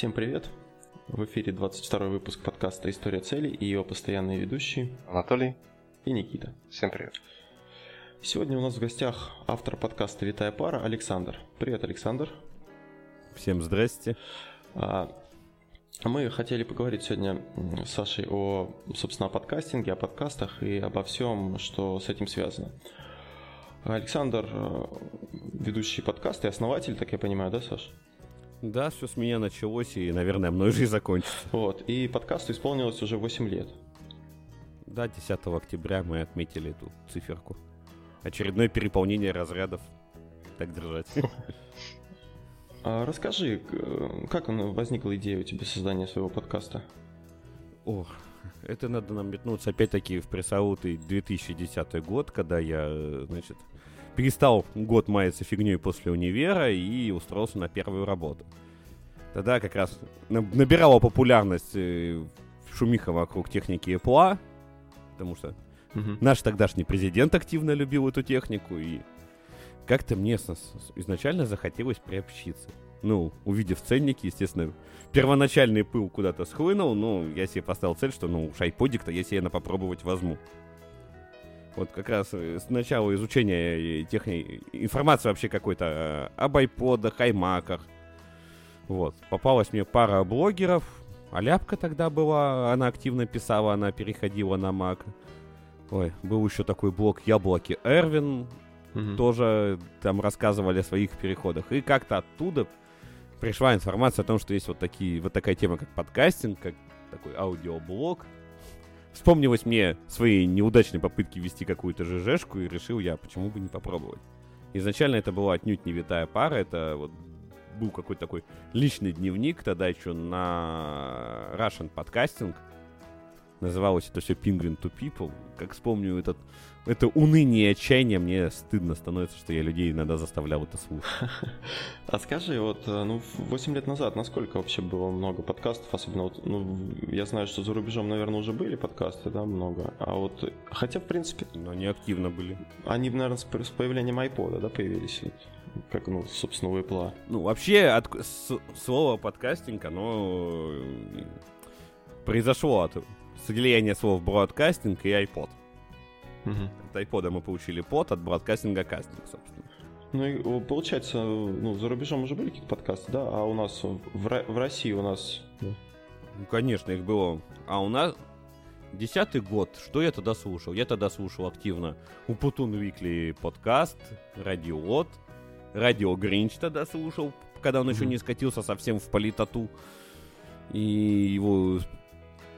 Всем привет! В эфире 22 выпуск подкаста «История целей» и его постоянные ведущие Анатолий и Никита. Всем привет. Сегодня у нас в гостях автор подкаста «Витая пара» Александр. Привет, Александр. Всем здрасте. А, мы хотели поговорить сегодня с Сашей о, собственно, о подкастинге, о подкастах и обо всем, что с этим связано. Александр, э, ведущий подкаст и основатель, так я понимаю, да, Саш? Да, все с меня началось и, наверное, мной же и закончится. Вот, и подкасту исполнилось уже 8 лет. Да, 10 октября мы отметили эту циферку. Очередное переполнение разрядов. Так держать. А расскажи, как возникла идея у тебя создания своего подкаста? О, это надо нам метнуться опять-таки в пресловутый 2010 год, когда я, значит, перестал год маяться фигней после универа и устроился на первую работу. Тогда как раз набирала популярность э, шумиха вокруг техники Apple, потому что угу. наш тогдашний президент активно любил эту технику, и как-то мне изначально захотелось приобщиться. Ну, увидев ценники, естественно, первоначальный пыл куда-то схлынул, но я себе поставил цель, что, ну, уж айподик-то я себе на попробовать возьму. Вот как раз э, с начала изучения техники, информации вообще какой-то об айподах, аймаках. Вот. Попалась мне пара блогеров. Аляпка тогда была, она активно писала, она переходила на Мак. Ой, был еще такой блог Яблоки Эрвин. Угу. Тоже там рассказывали о своих переходах. И как-то оттуда пришла информация о том, что есть вот такие, вот такая тема, как подкастинг, как такой аудиоблог. Вспомнилось мне свои неудачные попытки вести какую-то ЖЖшку, и решил я, почему бы не попробовать. Изначально это была отнюдь не витая пара, это вот был какой-то такой личный дневник, тогда еще на Russian Podcasting. Называлось это все Penguin to People. Как вспомню этот это уныние и отчаяние, мне стыдно становится, что я людей иногда заставлял это слушать. А скажи, вот, э, ну, 8 лет назад насколько вообще было много подкастов, особенно вот, ну, я знаю, что за рубежом, наверное, уже были подкасты, да, много, а вот, хотя, в принципе... Но они активно были. Они, наверное, с появлением iPod, да, появились, как, ну, собственно, у Apple. Ну, вообще, от, с, слово подкастинг, оно э, произошло от слияния слов бродкастинг и iPod. Угу. От iPod мы получили под, от бродкастинга кастинг, собственно. Ну и получается, ну, за рубежом уже были какие-то подкасты, да? А у нас в, в России у нас. Ну, конечно, их было. А у нас десятый год. Что я тогда слушал? Я тогда слушал активно Упутун Викли подкаст, Радиот, Радио Гринч тогда слушал, когда он mm-hmm. еще не скатился совсем в политоту. И его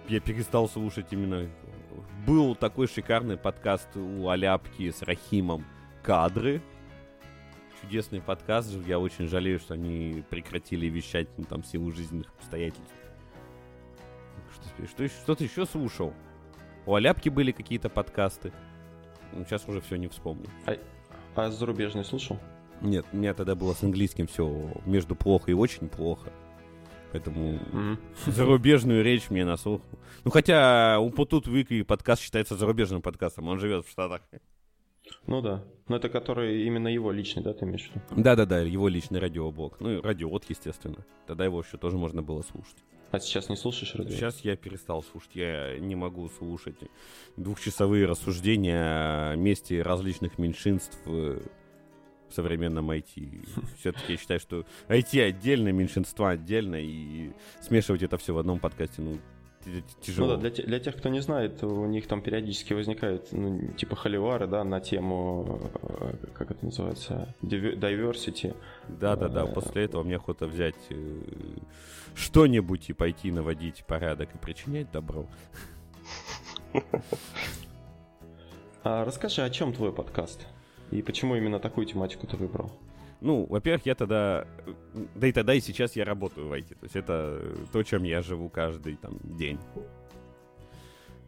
я перестал слушать именно был такой шикарный подкаст у Аляпки с Рахимом «Кадры». Чудесный подкаст. Я очень жалею, что они прекратили вещать ну, там силу жизненных обстоятельств. Что, что, что ты еще слушал? У Аляпки были какие-то подкасты. Ну, сейчас уже все не вспомню. А, а зарубежный слушал? Нет, у меня тогда было с английским все между плохо и очень плохо. Поэтому mm-hmm. зарубежную речь мне на слух. Ну, хотя у Путут Вики подкаст считается зарубежным подкастом, он живет в Штатах. Ну да. Но это который именно его личный, да, ты имеешь в виду? Да-да-да, его личный радиоблог. Ну и радиот, естественно. Тогда его еще тоже можно было слушать. А сейчас не слушаешь радио? Сейчас я перестал слушать. Я не могу слушать двухчасовые рассуждения о месте различных меньшинств э, в современном IT. Все-таки я считаю, что IT отдельно, меньшинство отдельно, и смешивать это все в одном подкасте, ну, тяжело. Ну да, для, для тех, кто не знает, у них там периодически возникают, ну, типа холивары, да, на тему, э, как это называется, diversity. Да-да-да, э, после этого мне охота взять э, что-нибудь и пойти наводить порядок и причинять добро. А расскажи, о чем твой подкаст? И почему именно такую тематику ты выбрал? Ну, во-первых, я тогда, да и тогда и сейчас я работаю в IT. То есть это то, чем я живу каждый там день.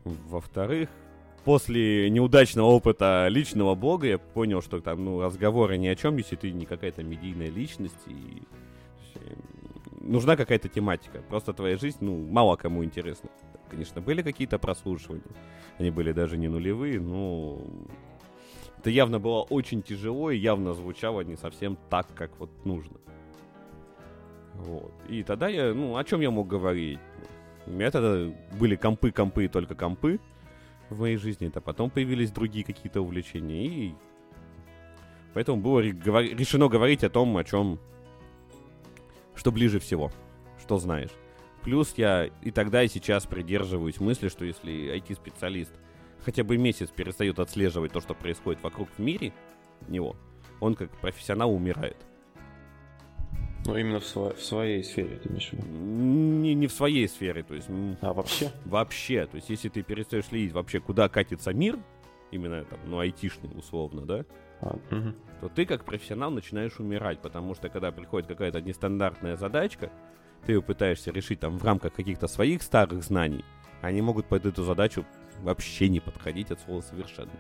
Во-вторых, после неудачного опыта личного блога я понял, что там, ну, разговоры ни о чем, если ты не какая-то медийная личность, и нужна какая-то тематика. Просто твоя жизнь, ну, мало кому интересна. Конечно, были какие-то прослушивания, они были даже не нулевые, но это явно было очень тяжело и явно звучало не совсем так, как вот нужно. Вот. И тогда я, ну, о чем я мог говорить? У меня тогда были компы, компы и только компы в моей жизни. Это потом появились другие какие-то увлечения. И поэтому было решено говорить о том, о чем, что ближе всего, что знаешь. Плюс я и тогда, и сейчас придерживаюсь мысли, что если IT-специалист хотя бы месяц перестает отслеживать то, что происходит вокруг в мире него, он как профессионал умирает. Ну, именно в, сво- в своей сфере, ты имеешь в виду? Не, не в своей сфере, то есть... А вообще? Вообще, то есть если ты перестаешь следить вообще, куда катится мир, именно там, ну, айтишный условно, да, а, угу. то ты как профессионал начинаешь умирать, потому что когда приходит какая-то нестандартная задачка, ты ее пытаешься решить там в рамках каких-то своих старых знаний, они могут под эту задачу вообще не подходить от слова совершенно.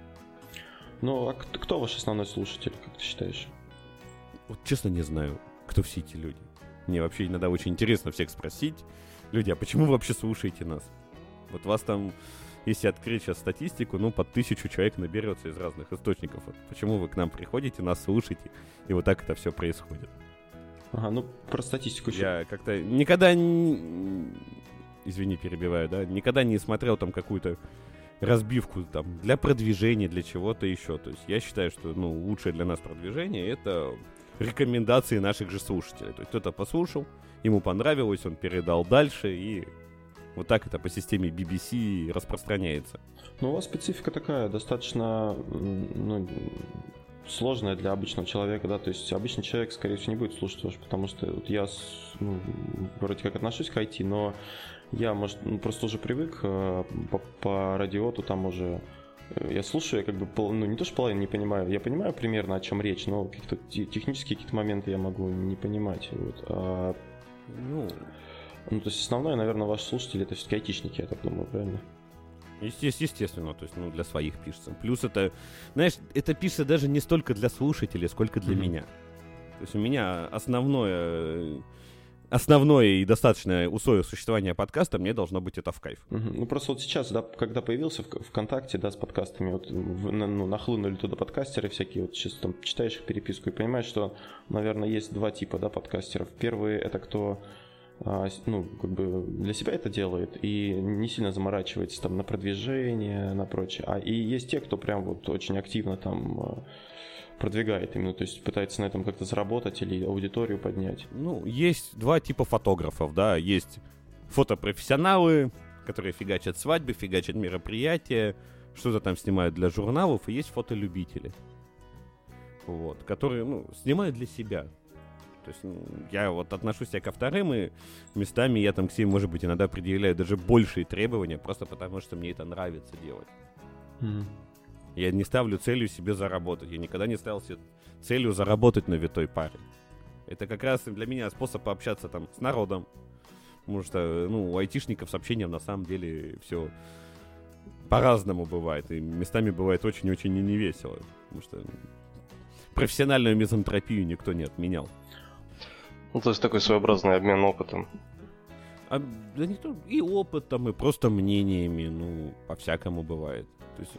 Ну, а кто ваш основной слушатель, как ты считаешь? Вот честно не знаю кто все эти люди. Мне вообще иногда очень интересно всех спросить. Люди, а почему вы вообще слушаете нас? Вот вас там, если открыть сейчас статистику, ну, под тысячу человек наберется из разных источников. Вот почему вы к нам приходите, нас слушаете, и вот так это все происходит. Ага, ну, про статистику еще. Я как-то никогда не... Извини, перебиваю, да? Никогда не смотрел там какую-то разбивку там для продвижения, для чего-то еще. То есть я считаю, что ну, лучшее для нас продвижение это рекомендации наших же слушателей. То есть кто-то послушал, ему понравилось, он передал дальше, и вот так это по системе BBC распространяется. Ну, у вас специфика такая, достаточно ну, сложная для обычного человека, да, то есть обычный человек, скорее всего, не будет слушать ваш, потому что вот я ну, вроде как отношусь к IT, но я, может, ну, просто уже привык э, по, по радиоту там уже я слушаю, я как бы, ну, не то, что половину не понимаю, я понимаю примерно, о чем речь, но какие-то технические какие-то моменты я могу не понимать. Вот. А, ну, ну, то есть основное, наверное, ваши слушатели это все-таки айтишники, я так думаю, правильно? Естественно, то есть, ну, для своих пишется. Плюс это, знаешь, это пишется даже не столько для слушателей, сколько для mm-hmm. меня. То есть у меня основное основное и достаточное условие существования подкаста, мне должно быть это в кайф. Ну просто вот сейчас, да, когда появился в ВКонтакте, да, с подкастами, вот в, ну, нахлынули туда подкастеры всякие, вот сейчас там читаешь их переписку и понимаешь, что, наверное, есть два типа, да, подкастеров. Первые это кто а, ну, как бы для себя это делает и не сильно заморачивается там на продвижение, на прочее. А и есть те, кто прям вот очень активно там а, продвигает именно, то есть пытается на этом как-то заработать или аудиторию поднять? Ну, есть два типа фотографов, да, есть фотопрофессионалы, которые фигачат свадьбы, фигачат мероприятия, что-то там снимают для журналов, и есть фотолюбители, вот, которые, ну, снимают для себя. То есть ну, я вот отношусь я ко вторым, и местами я там к себе, может быть, иногда предъявляю даже большие требования, просто потому что мне это нравится делать. Mm. Я не ставлю целью себе заработать. Я никогда не ставил себе целью заработать на витой паре. Это как раз для меня способ пообщаться там с народом. Потому что, ну, у айтишников с общением на самом деле все по-разному бывает. И местами бывает очень-очень и не весело. Потому что профессиональную мизантропию никто не отменял. Ну, то есть такой своеобразный обмен опытом. А, да не то, и опытом, и просто мнениями, ну, по-всякому бывает. То есть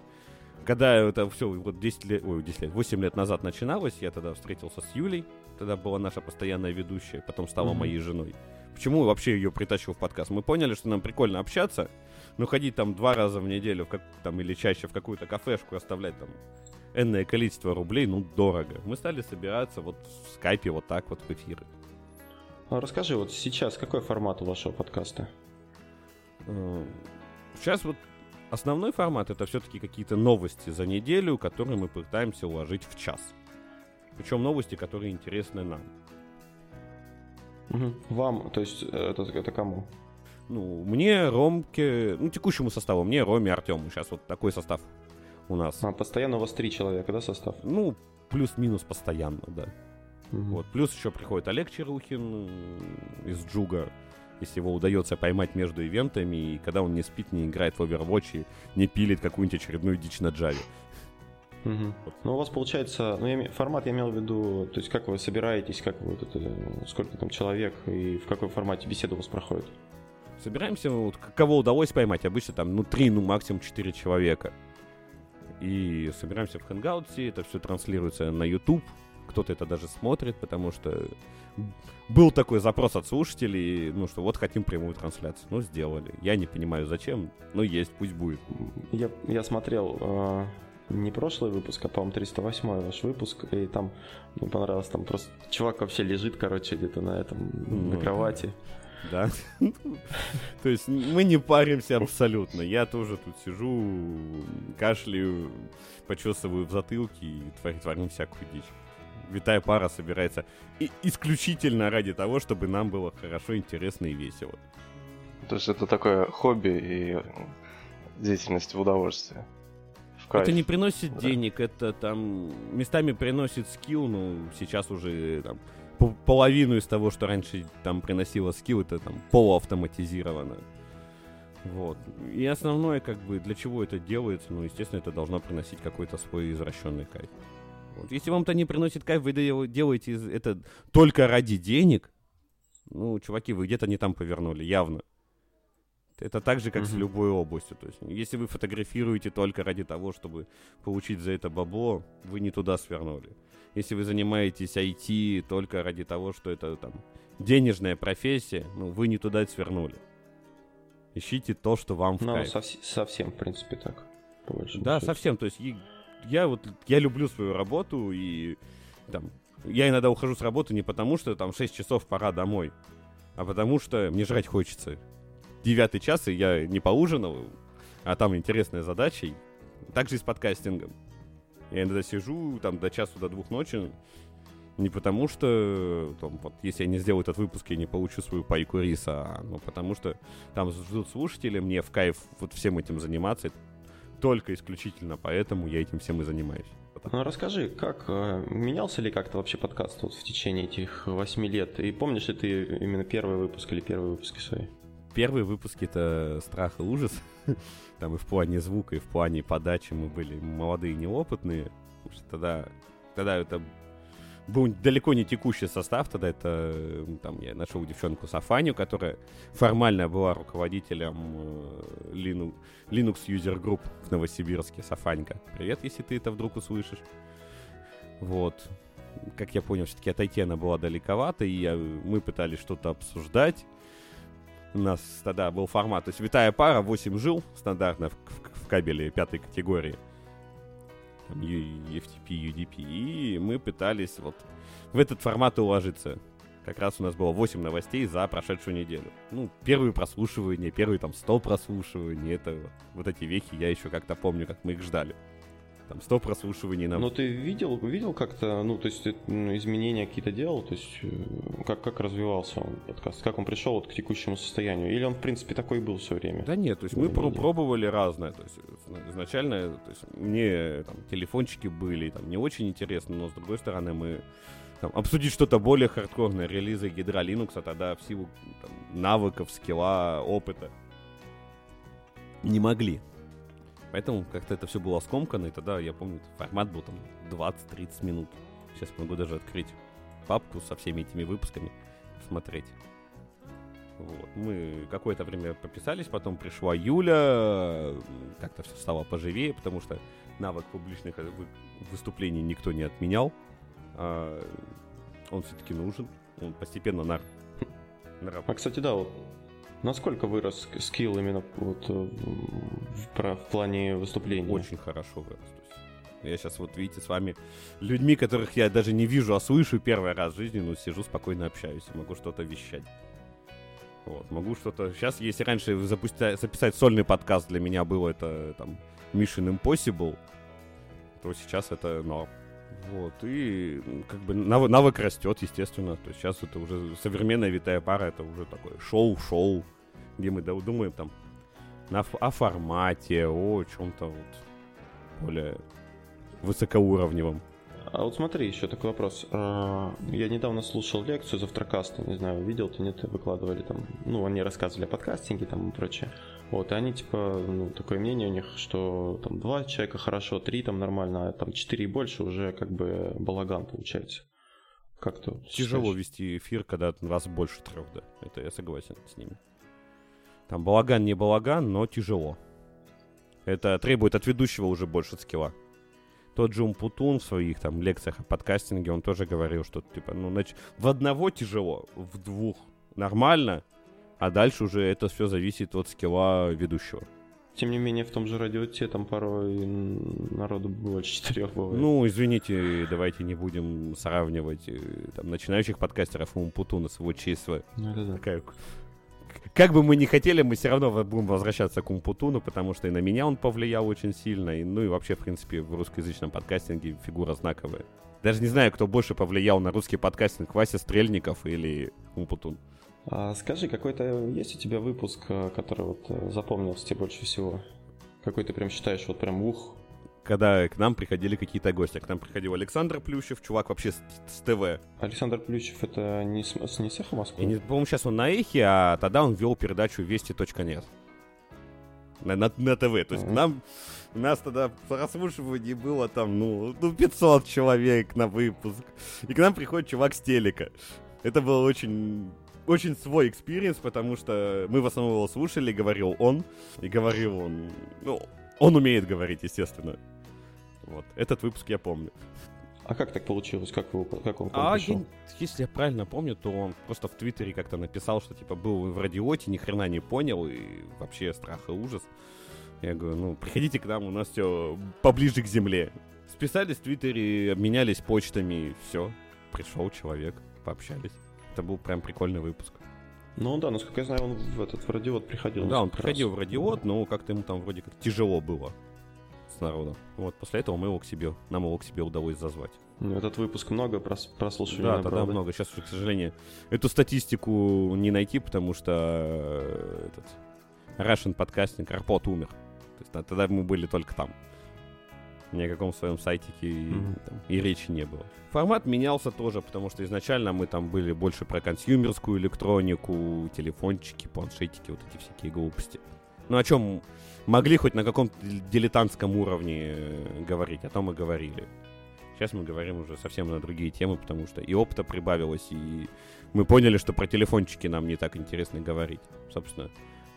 когда это все вот 10 лет, ой, 10 лет, 8 лет назад начиналось, я тогда встретился с Юлей, тогда была наша постоянная ведущая, потом стала mm-hmm. моей женой. Почему вообще ее притащил в подкаст? Мы поняли, что нам прикольно общаться, но ходить там два раза в неделю, в как, там, или чаще в какую-то кафешку, оставлять там энное количество рублей, ну, дорого. Мы стали собираться вот в скайпе вот так вот в эфиры. А расскажи, вот сейчас какой формат у вашего подкаста? Сейчас вот Основной формат это все-таки какие-то новости за неделю, которые мы пытаемся уложить в час. Причем новости, которые интересны нам. Угу. Вам, то есть это, это кому? Ну, мне, Ромке, ну, текущему составу, мне, Роме, Артему. Сейчас вот такой состав у нас. А, постоянно у вас три человека, да, состав? Ну, плюс-минус постоянно, да. Угу. Вот. Плюс еще приходит Олег Черухин из Джуга если его удается поймать между ивентами, и когда он не спит, не играет в Overwatch и не пилит какую-нибудь очередную дичь на Java. Угу. Ну, у вас получается, ну, я, формат я имел в виду, то есть как вы собираетесь, как вы, вот это, сколько там человек и в каком формате беседа у вас проходит? Собираемся, вот, кого удалось поймать, обычно там, ну, три, ну, максимум четыре человека. И собираемся в Hangouts, это все транслируется на YouTube, кто-то это даже смотрит, потому что был такой запрос от слушателей, ну что вот хотим прямую трансляцию. Ну, сделали. Я не понимаю, зачем, но есть, пусть будет. Я, я смотрел э, не прошлый выпуск, а, по-моему, 308 ваш выпуск, и там мне понравилось, там просто чувак вообще лежит, короче, где-то на этом, ну, на кровати. Да. То есть мы не паримся абсолютно. Я тоже тут сижу, кашляю, почесываю в затылке и творим всякую дичь. Витая пара собирается и исключительно ради того, чтобы нам было хорошо, интересно и весело. То есть это такое хобби и деятельность в удовольствие. В кайф. Это не приносит да. денег, это там местами приносит скилл, ну, сейчас уже там половину из того, что раньше там приносило скилл, это там полуавтоматизировано. Вот. И основное, как бы, для чего это делается, ну, естественно, это должно приносить какой-то свой извращенный кайф. Вот. Если вам это не приносит кайф, вы делаете это только ради денег, ну, чуваки, вы где-то не там повернули, явно. Это так же, как mm-hmm. с любой областью. То есть, если вы фотографируете только ради того, чтобы получить за это бабло, вы не туда свернули. Если вы занимаетесь IT только ради того, что это там денежная профессия, ну, вы не туда свернули. Ищите то, что вам в ну, кайф. Совсем, в принципе, так. Да, совсем. То есть я вот я люблю свою работу и там я иногда ухожу с работы не потому, что там 6 часов пора домой, а потому что мне жрать хочется. Девятый час, и я не поужинал, а там интересная задача. Так же и с подкастингом. Я иногда сижу там до часу, до двух ночи, не потому что, там, вот, если я не сделаю этот выпуск, я не получу свою пайку риса, а ну, потому что там ждут слушатели, мне в кайф вот всем этим заниматься только исключительно поэтому я этим всем и занимаюсь. Ну расскажи, как э, менялся ли как-то вообще подкаст вот в течение этих восьми лет? И помнишь ли ты именно первый выпуск или первые выпуски свои? Первые выпуски это страх и ужас. Там и в плане звука, и в плане подачи мы были молодые и неопытные. Потому что тогда, тогда это был далеко не текущий состав, тогда это там я нашел девчонку Сафаню, которая формально была руководителем э, Linux, Linux User Group в Новосибирске. Сафанька, привет, если ты это вдруг услышишь. Вот. Как я понял, все-таки отойти она была далековато, и я, мы пытались что-то обсуждать. У нас тогда был формат, то есть витая пара, 8 жил стандартно в, в кабеле пятой категории там, FTP, UDP, и мы пытались вот в этот формат уложиться. Как раз у нас было 8 новостей за прошедшую неделю. Ну, первые прослушивания, первые там 100 прослушиваний, это вот эти вехи я еще как-то помню, как мы их ждали там 100 прослушиваний нам. Но ты видел, видел как-то, ну, то есть ты ну, изменения какие-то делал, то есть э, как, как развивался он, подкаст, как он пришел вот к текущему состоянию, или он, в принципе, такой был все время? Да нет, то есть мы про- пробовали разное, то есть изначально, то есть мне там телефончики были, там не очень интересно, но с другой стороны мы там, обсудить что-то более хардкорное, релизы ядра Linux, а тогда в силу там, навыков, скилла, опыта не могли. Поэтому как-то это все было скомкано, и тогда, я помню, формат был там 20-30 минут. Сейчас могу даже открыть папку со всеми этими выпусками, посмотреть. Вот. Мы какое-то время пописались, потом пришла Юля, как-то все стало поживее, потому что навык публичных выступлений никто не отменял. А он все-таки нужен, он постепенно на... А, кстати, да, вот Насколько вырос скилл именно вот э, в, в плане выступления? Очень хорошо вырос. Я сейчас вот, видите, с вами людьми, которых я даже не вижу, а слышу первый раз в жизни, ну, сижу спокойно общаюсь могу что-то вещать. Вот, могу что-то... Сейчас, если раньше запустя... записать сольный подкаст для меня было это, там, Mission Impossible, то сейчас это норм. Вот, и как бы навык, навык растет, естественно. То есть сейчас это уже современная витая пара, это уже такое шоу-шоу где мы думаем там на, о формате, о чем-то вот более высокоуровневом. А вот смотри, еще такой вопрос. А, я недавно слушал лекцию завтракаста, не знаю, видел ты, нет, выкладывали там, ну, они рассказывали о подкастинге там и прочее. Вот, и они, типа, ну, такое мнение у них, что там два человека хорошо, три там нормально, а там четыре и больше уже как бы балаган получается. Как то Тяжело считаешь? вести эфир, когда вас больше трех, да. Это я согласен с ними. Там балаган не балаган, но тяжело. Это требует от ведущего уже больше скилла. Тот же Умпутун в своих там лекциях о подкастинге, он тоже говорил, что типа, ну, значит, в одного тяжело, в двух нормально, а дальше уже это все зависит от скилла ведущего. Тем не менее, в том же радио Те там порой народу больше четырех бывает. Ну, извините, давайте не будем сравнивать э, там, начинающих подкастеров Умпутуна с его чество. Ну, это да. Такая как бы мы ни хотели, мы все равно будем возвращаться к Умпутуну, потому что и на меня он повлиял очень сильно, и, ну и вообще, в принципе, в русскоязычном подкастинге фигура знаковая. Даже не знаю, кто больше повлиял на русский подкастинг, Вася Стрельников или Умпутун. А скажи, какой-то есть у тебя выпуск, э, который вот э, запомнился тебе больше всего? Какой ты прям считаешь, вот прям ух, когда к нам приходили какие-то гости. К нам приходил Александр Плющев, чувак вообще с, с ТВ. Александр Плющев это не с, с не с эхо Москвы? Я по-моему, сейчас он на эхе, а тогда он вел передачу Вести.net. На, на, на ТВ. То есть mm-hmm. нам, у нас тогда прослушивание было там, ну, ну, 500 человек на выпуск. И к нам приходит чувак с телека. Это было очень очень свой experience, потому что мы в основном его слушали, говорил он, и говорил он, ну, он умеет говорить, естественно. Вот. Этот выпуск я помню. А как так получилось? Как, его, как он а, пришел? Я, если я правильно помню, то он просто в Твиттере как-то написал, что типа был в радиоте, ни хрена не понял, и вообще страх и ужас. Я говорю, ну, приходите к нам, у нас все поближе к земле. Списались в Твиттере, обменялись почтами, все. Пришел человек, пообщались. Это был прям прикольный выпуск. Ну да, насколько я знаю, он в этот в радиот приходил. Да, он приходил раз. в радиот, но как-то ему там вроде как тяжело было с народом. Вот, после этого мы его к себе, нам его к себе удалось зазвать. Ну, этот выпуск много прос прослушиваний Да, тогда да? много. Сейчас уже, к сожалению, эту статистику не найти, потому что э, этот Russian подкастинг Арпот умер. То есть тогда мы были только там. Ни о каком своем сайтике mm-hmm. там, и речи не было. Формат менялся тоже, потому что изначально мы там были больше про консюмерскую электронику, телефончики, планшетики, вот эти всякие глупости. Ну, о чем могли хоть на каком-то дилетантском уровне э, говорить, о том и говорили. Сейчас мы говорим уже совсем на другие темы, потому что и опыта прибавилось, и мы поняли, что про телефончики нам не так интересно говорить. Собственно,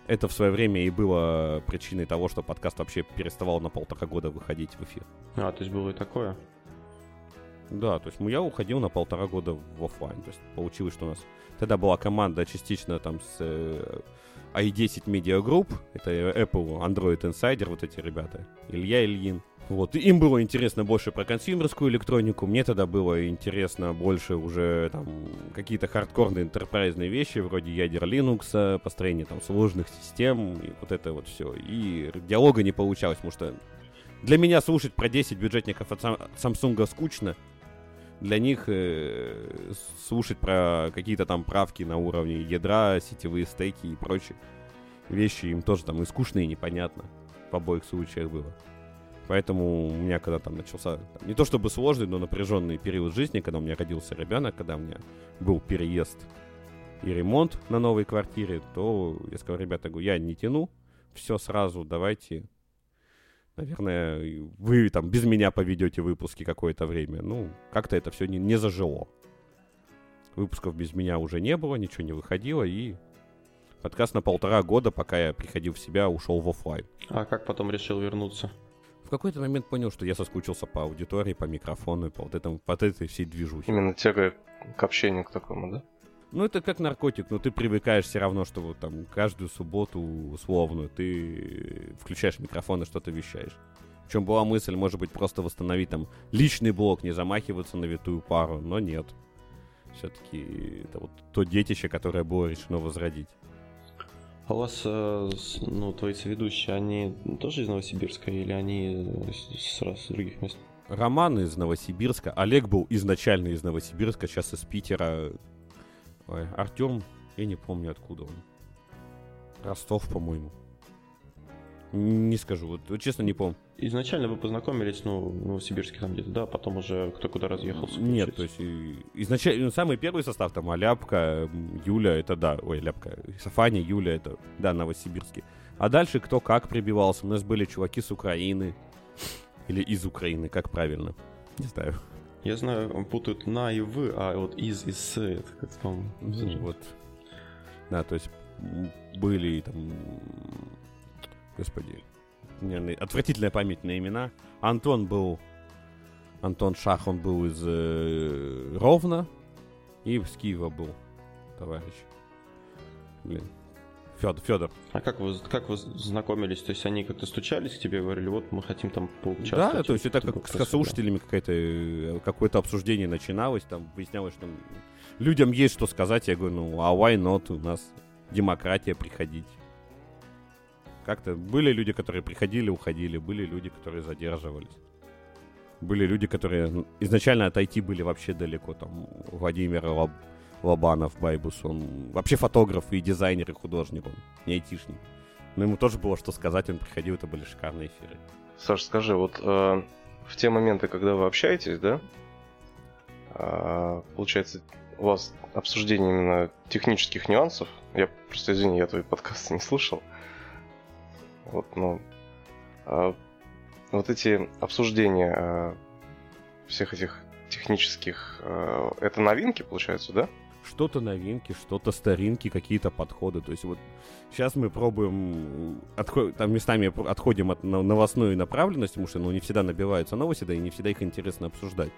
это в свое время и было причиной того, что подкаст вообще переставал на полтора года выходить в эфир. А, то есть было и такое? Да, то есть я уходил на полтора года в офлайн. То есть получилось, что у нас тогда была команда частично там с э, i10 Media Group, это Apple, Android Insider, вот эти ребята, Илья Ильин. Вот, им было интересно больше про консюмерскую электронику, мне тогда было интересно больше уже там какие-то хардкорные интерпрайзные вещи, вроде ядер Linux, построение там сложных систем, и вот это вот все. И диалога не получалось, потому что для меня слушать про 10 бюджетников от Samsung скучно, для них э, слушать про какие-то там правки на уровне ядра, сетевые стейки и прочие вещи им тоже там и скучно, и непонятно. В обоих случаях было. Поэтому у меня когда там начался, там, не то чтобы сложный, но напряженный период жизни, когда у меня родился ребенок, когда у меня был переезд и ремонт на новой квартире, то я сказал, ребята, я не тяну, все сразу, давайте Наверное, вы там без меня поведете выпуски какое-то время. Ну, как-то это все не, не зажило. Выпусков без меня уже не было, ничего не выходило, и подкаст на полтора года, пока я приходил в себя, ушел в офлайн. А как потом решил вернуться? В какой-то момент понял, что я соскучился по аудитории, по микрофону, по вот, этому, по этой всей движухе. Именно тяга к общению к такому, да? Ну, это как наркотик, но ты привыкаешь все равно, что вот там каждую субботу условную ты включаешь микрофон и что-то вещаешь. В чем была мысль, может быть, просто восстановить там личный блок, не замахиваться на витую пару, но нет. Все-таки это вот то детище, которое было решено возродить. А у вас, э, ну, твои соведущие, они тоже из Новосибирска или они с, раз с других мест? Роман из Новосибирска. Олег был изначально из Новосибирска, сейчас из Питера. Ой, Артем, я не помню откуда он. Ростов, по-моему. Не скажу, вот, вот честно не помню. Изначально вы познакомились, ну, в Новосибирске там где-то, да, потом уже кто куда разъехался? Нет, то есть изначально, ну, самый первый состав, там, Аляпка, Юля, это да, ой, Аляпка, Сафаня, Юля, это, да, Новосибирский. А дальше кто как прибивался. У нас были чуваки с Украины. Или из Украины, как правильно. Не знаю. Я знаю, путают на и в, а вот из и с, это как там... Ну, вот. Да, то есть были там... Господи, наверное, отвратительная память на имена. Антон был Антон Шах, он был из э, Ровно, и с Киева был товарищ. Блин, Федор, Федор. А как вы, как вы знакомились? То есть они как-то стучались к тебе говорили, вот мы хотим там поучаствовать? Да, то есть это как с слушателями какое-то, э, какое-то обсуждение начиналось, там выяснялось, что людям есть что сказать. Я говорю, ну, а why not? У нас демократия, приходить. Как-то были люди, которые приходили, уходили, были люди, которые задерживались. Были люди, которые изначально от IT были вообще далеко, там, Владимир Лоб, Лобанов, Байбус, он вообще фотограф и дизайнер, и художник, он не айтишник. Но ему тоже было что сказать, он приходил, это были шикарные эфиры. Саш, скажи, вот э, в те моменты, когда вы общаетесь, да, э, получается, у вас обсуждение именно технических нюансов, я просто, извини, я твой подкаст не слушал, вот, ну, э, вот эти обсуждения э, всех этих технических, э, это новинки, получается, да? Что-то новинки, что-то старинки, какие-то подходы. То есть вот сейчас мы пробуем, отход, там местами отходим от новостной направленности, потому что ну, не всегда набиваются новости, да и не всегда их интересно обсуждать.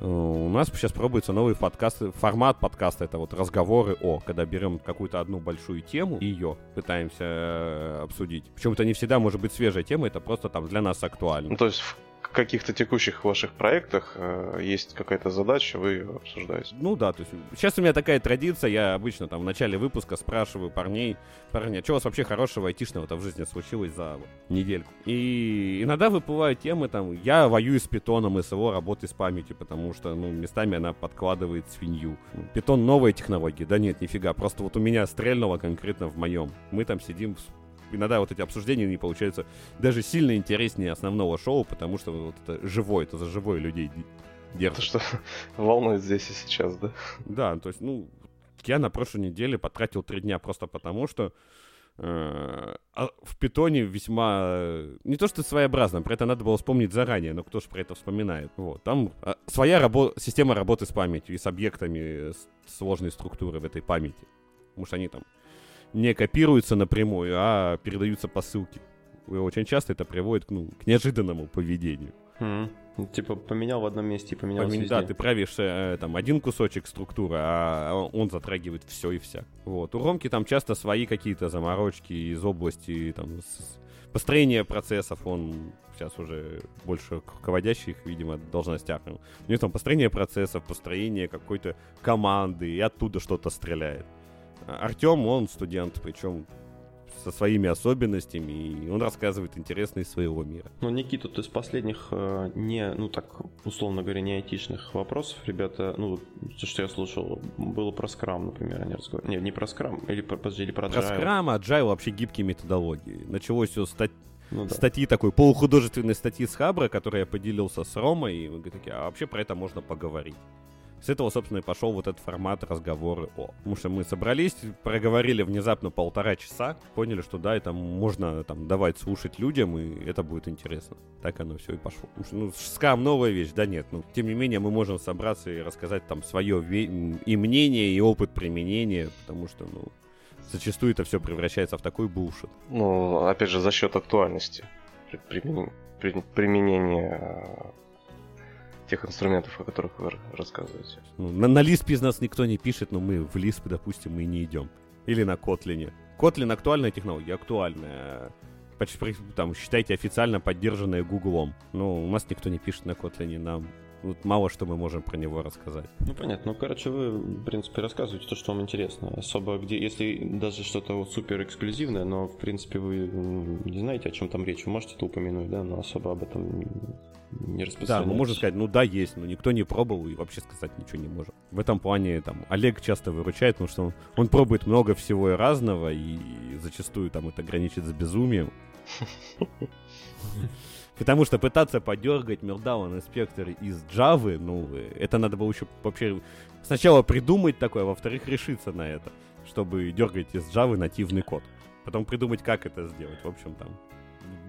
Э, у нас сейчас пробуется новый подкаст, формат подкаста, это вот разговоры о, когда берем какую-то одну большую тему и ее пытаемся э, обсудить. Причем это не всегда может быть свежая тема, это просто там для нас актуально. Ну, то есть каких-то текущих ваших проектах э, есть какая-то задача, вы ее обсуждаете. Ну да, то есть сейчас у меня такая традиция, я обычно там в начале выпуска спрашиваю парней, парни, а что у вас вообще хорошего айтишного-то в жизни случилось за недельку? И иногда выплывают темы, там, я воюю с питоном и с его работой с памятью, потому что, ну, местами она подкладывает свинью. Питон новая технология, да нет, нифига, просто вот у меня стрельного конкретно в моем. Мы там сидим иногда вот эти обсуждения не получаются даже сильно интереснее основного шоу, потому что вот это живое, это за живое людей держит. Это что волнует здесь и сейчас, да? Да, то есть, ну, я на прошлой неделе потратил три дня просто потому, что э, а в питоне весьма... Не то, что своеобразно, про это надо было вспомнить заранее, но кто же про это вспоминает. Вот. Там а, своя рабо... система работы с памятью и с объектами сложной структуры в этой памяти. Потому что они там не копируются напрямую, а передаются по ссылке. И очень часто это приводит ну, к неожиданному поведению. Mm. Типа поменял в одном месте и поменял Помен... везде. Да, ты правишь э, там один кусочек структуры, а он затрагивает все и вся. Вот. У Ромки там часто свои какие-то заморочки из области там, с... построения процессов. Он сейчас уже больше к руководящих, видимо, должностях. У него там построение процессов, построение какой-то команды, и оттуда что-то стреляет. Артем, он студент, причем со своими особенностями, и он рассказывает интересные из своего мира. Ну, Никита, то из последних э, не, ну так, условно говоря, не айтишных вопросов, ребята, ну, то, что я слушал, было про скрам, например, они разговаривали. Не, не про скрам, или, подожди, или про Agile. Про скрам, agile, вообще гибкие методологии. Началось все стать ну, да. статьи такой, полухудожественной статьи с Хабра, которой я поделился с Ромой, и мы говорим, а вообще про это можно поговорить. С этого, собственно, и пошел вот этот формат разговоры о. Потому что мы собрались, проговорили внезапно полтора часа, поняли, что да, это можно там давать слушать людям, и это будет интересно. Так оно все и пошло. Потому что, ну, скам новая вещь, да нет. Ну, тем не менее, мы можем собраться и рассказать там свое и мнение, и опыт применения, потому что, ну, зачастую это все превращается в такой булшит. Ну, опять же, за счет актуальности применения тех инструментов, о которых вы рассказываете. Ну, на, на Lisp из нас никто не пишет, но мы в Lisp, допустим, мы не идем. Или на Kotlin. Kotlin актуальная технология, актуальная. Почти, там, считайте, официально поддержанная Гуглом. Но у нас никто не пишет на Kotlin, нам вот мало что мы можем про него рассказать. Ну, понятно. Ну, короче, вы, в принципе, рассказываете то, что вам интересно. Особо где, если даже что-то вот супер эксклюзивное, но, в принципе, вы не знаете, о чем там речь, вы можете это упомянуть, да, но особо об этом не. Да, мы можем сказать, ну да, есть, но никто не пробовал и вообще сказать ничего не может. В этом плане, там, Олег часто выручает, потому что он, он пробует много всего и разного, и зачастую там это граничит с безумием. Потому что пытаться подергать Meltdown инспектор из Java, ну, это надо было еще вообще сначала придумать такое, а во-вторых, решиться на это, чтобы дергать из Java нативный код. Потом придумать, как это сделать. В общем, там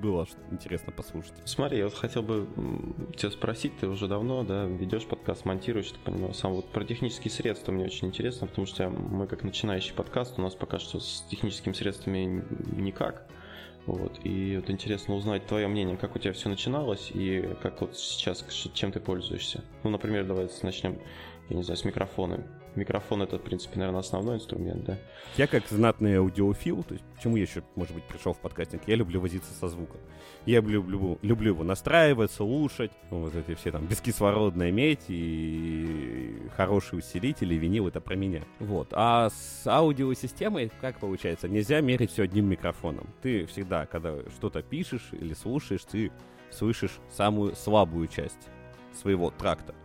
было интересно послушать. Смотри, я вот хотел бы тебя спросить, ты уже давно, да, ведешь подкаст, монтируешь, ты понимаю, сам вот про технические средства мне очень интересно, потому что мы как начинающий подкаст, у нас пока что с техническими средствами никак. Вот. И вот интересно узнать твое мнение, как у тебя все начиналось и как вот сейчас, чем ты пользуешься. Ну, например, давайте начнем, я не знаю, с микрофона. Микрофон это, в принципе, наверное, основной инструмент, да? Я как знатный аудиофил, то есть почему я еще, может быть, пришел в подкастинг, я люблю возиться со звуком. Я люблю, люблю его настраивать, слушать, вот эти все там бескислородная медь и хорошие усилители, винил, это про меня. Вот. А с аудиосистемой, как получается, нельзя мерить все одним микрофоном. Ты всегда, когда что-то пишешь или слушаешь, ты слышишь самую слабую часть своего тракта.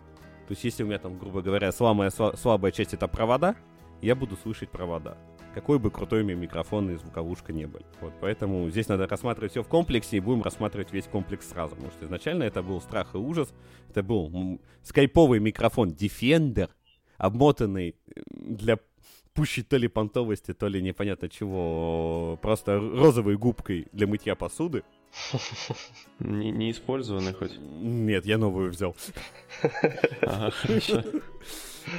То есть, если у меня там, грубо говоря, слабая, слабая часть это провода, я буду слышать провода. Какой бы крутой у меня микрофон и звуковушка не были. Вот, поэтому здесь надо рассматривать все в комплексе и будем рассматривать весь комплекс сразу. Потому что изначально это был страх и ужас. Это был скайповый микрофон Defender, обмотанный для пущей то ли понтовости, то ли непонятно чего, просто розовой губкой для мытья посуды. Не, не использованный хоть? Нет, я новую взял. Ага, хорошо.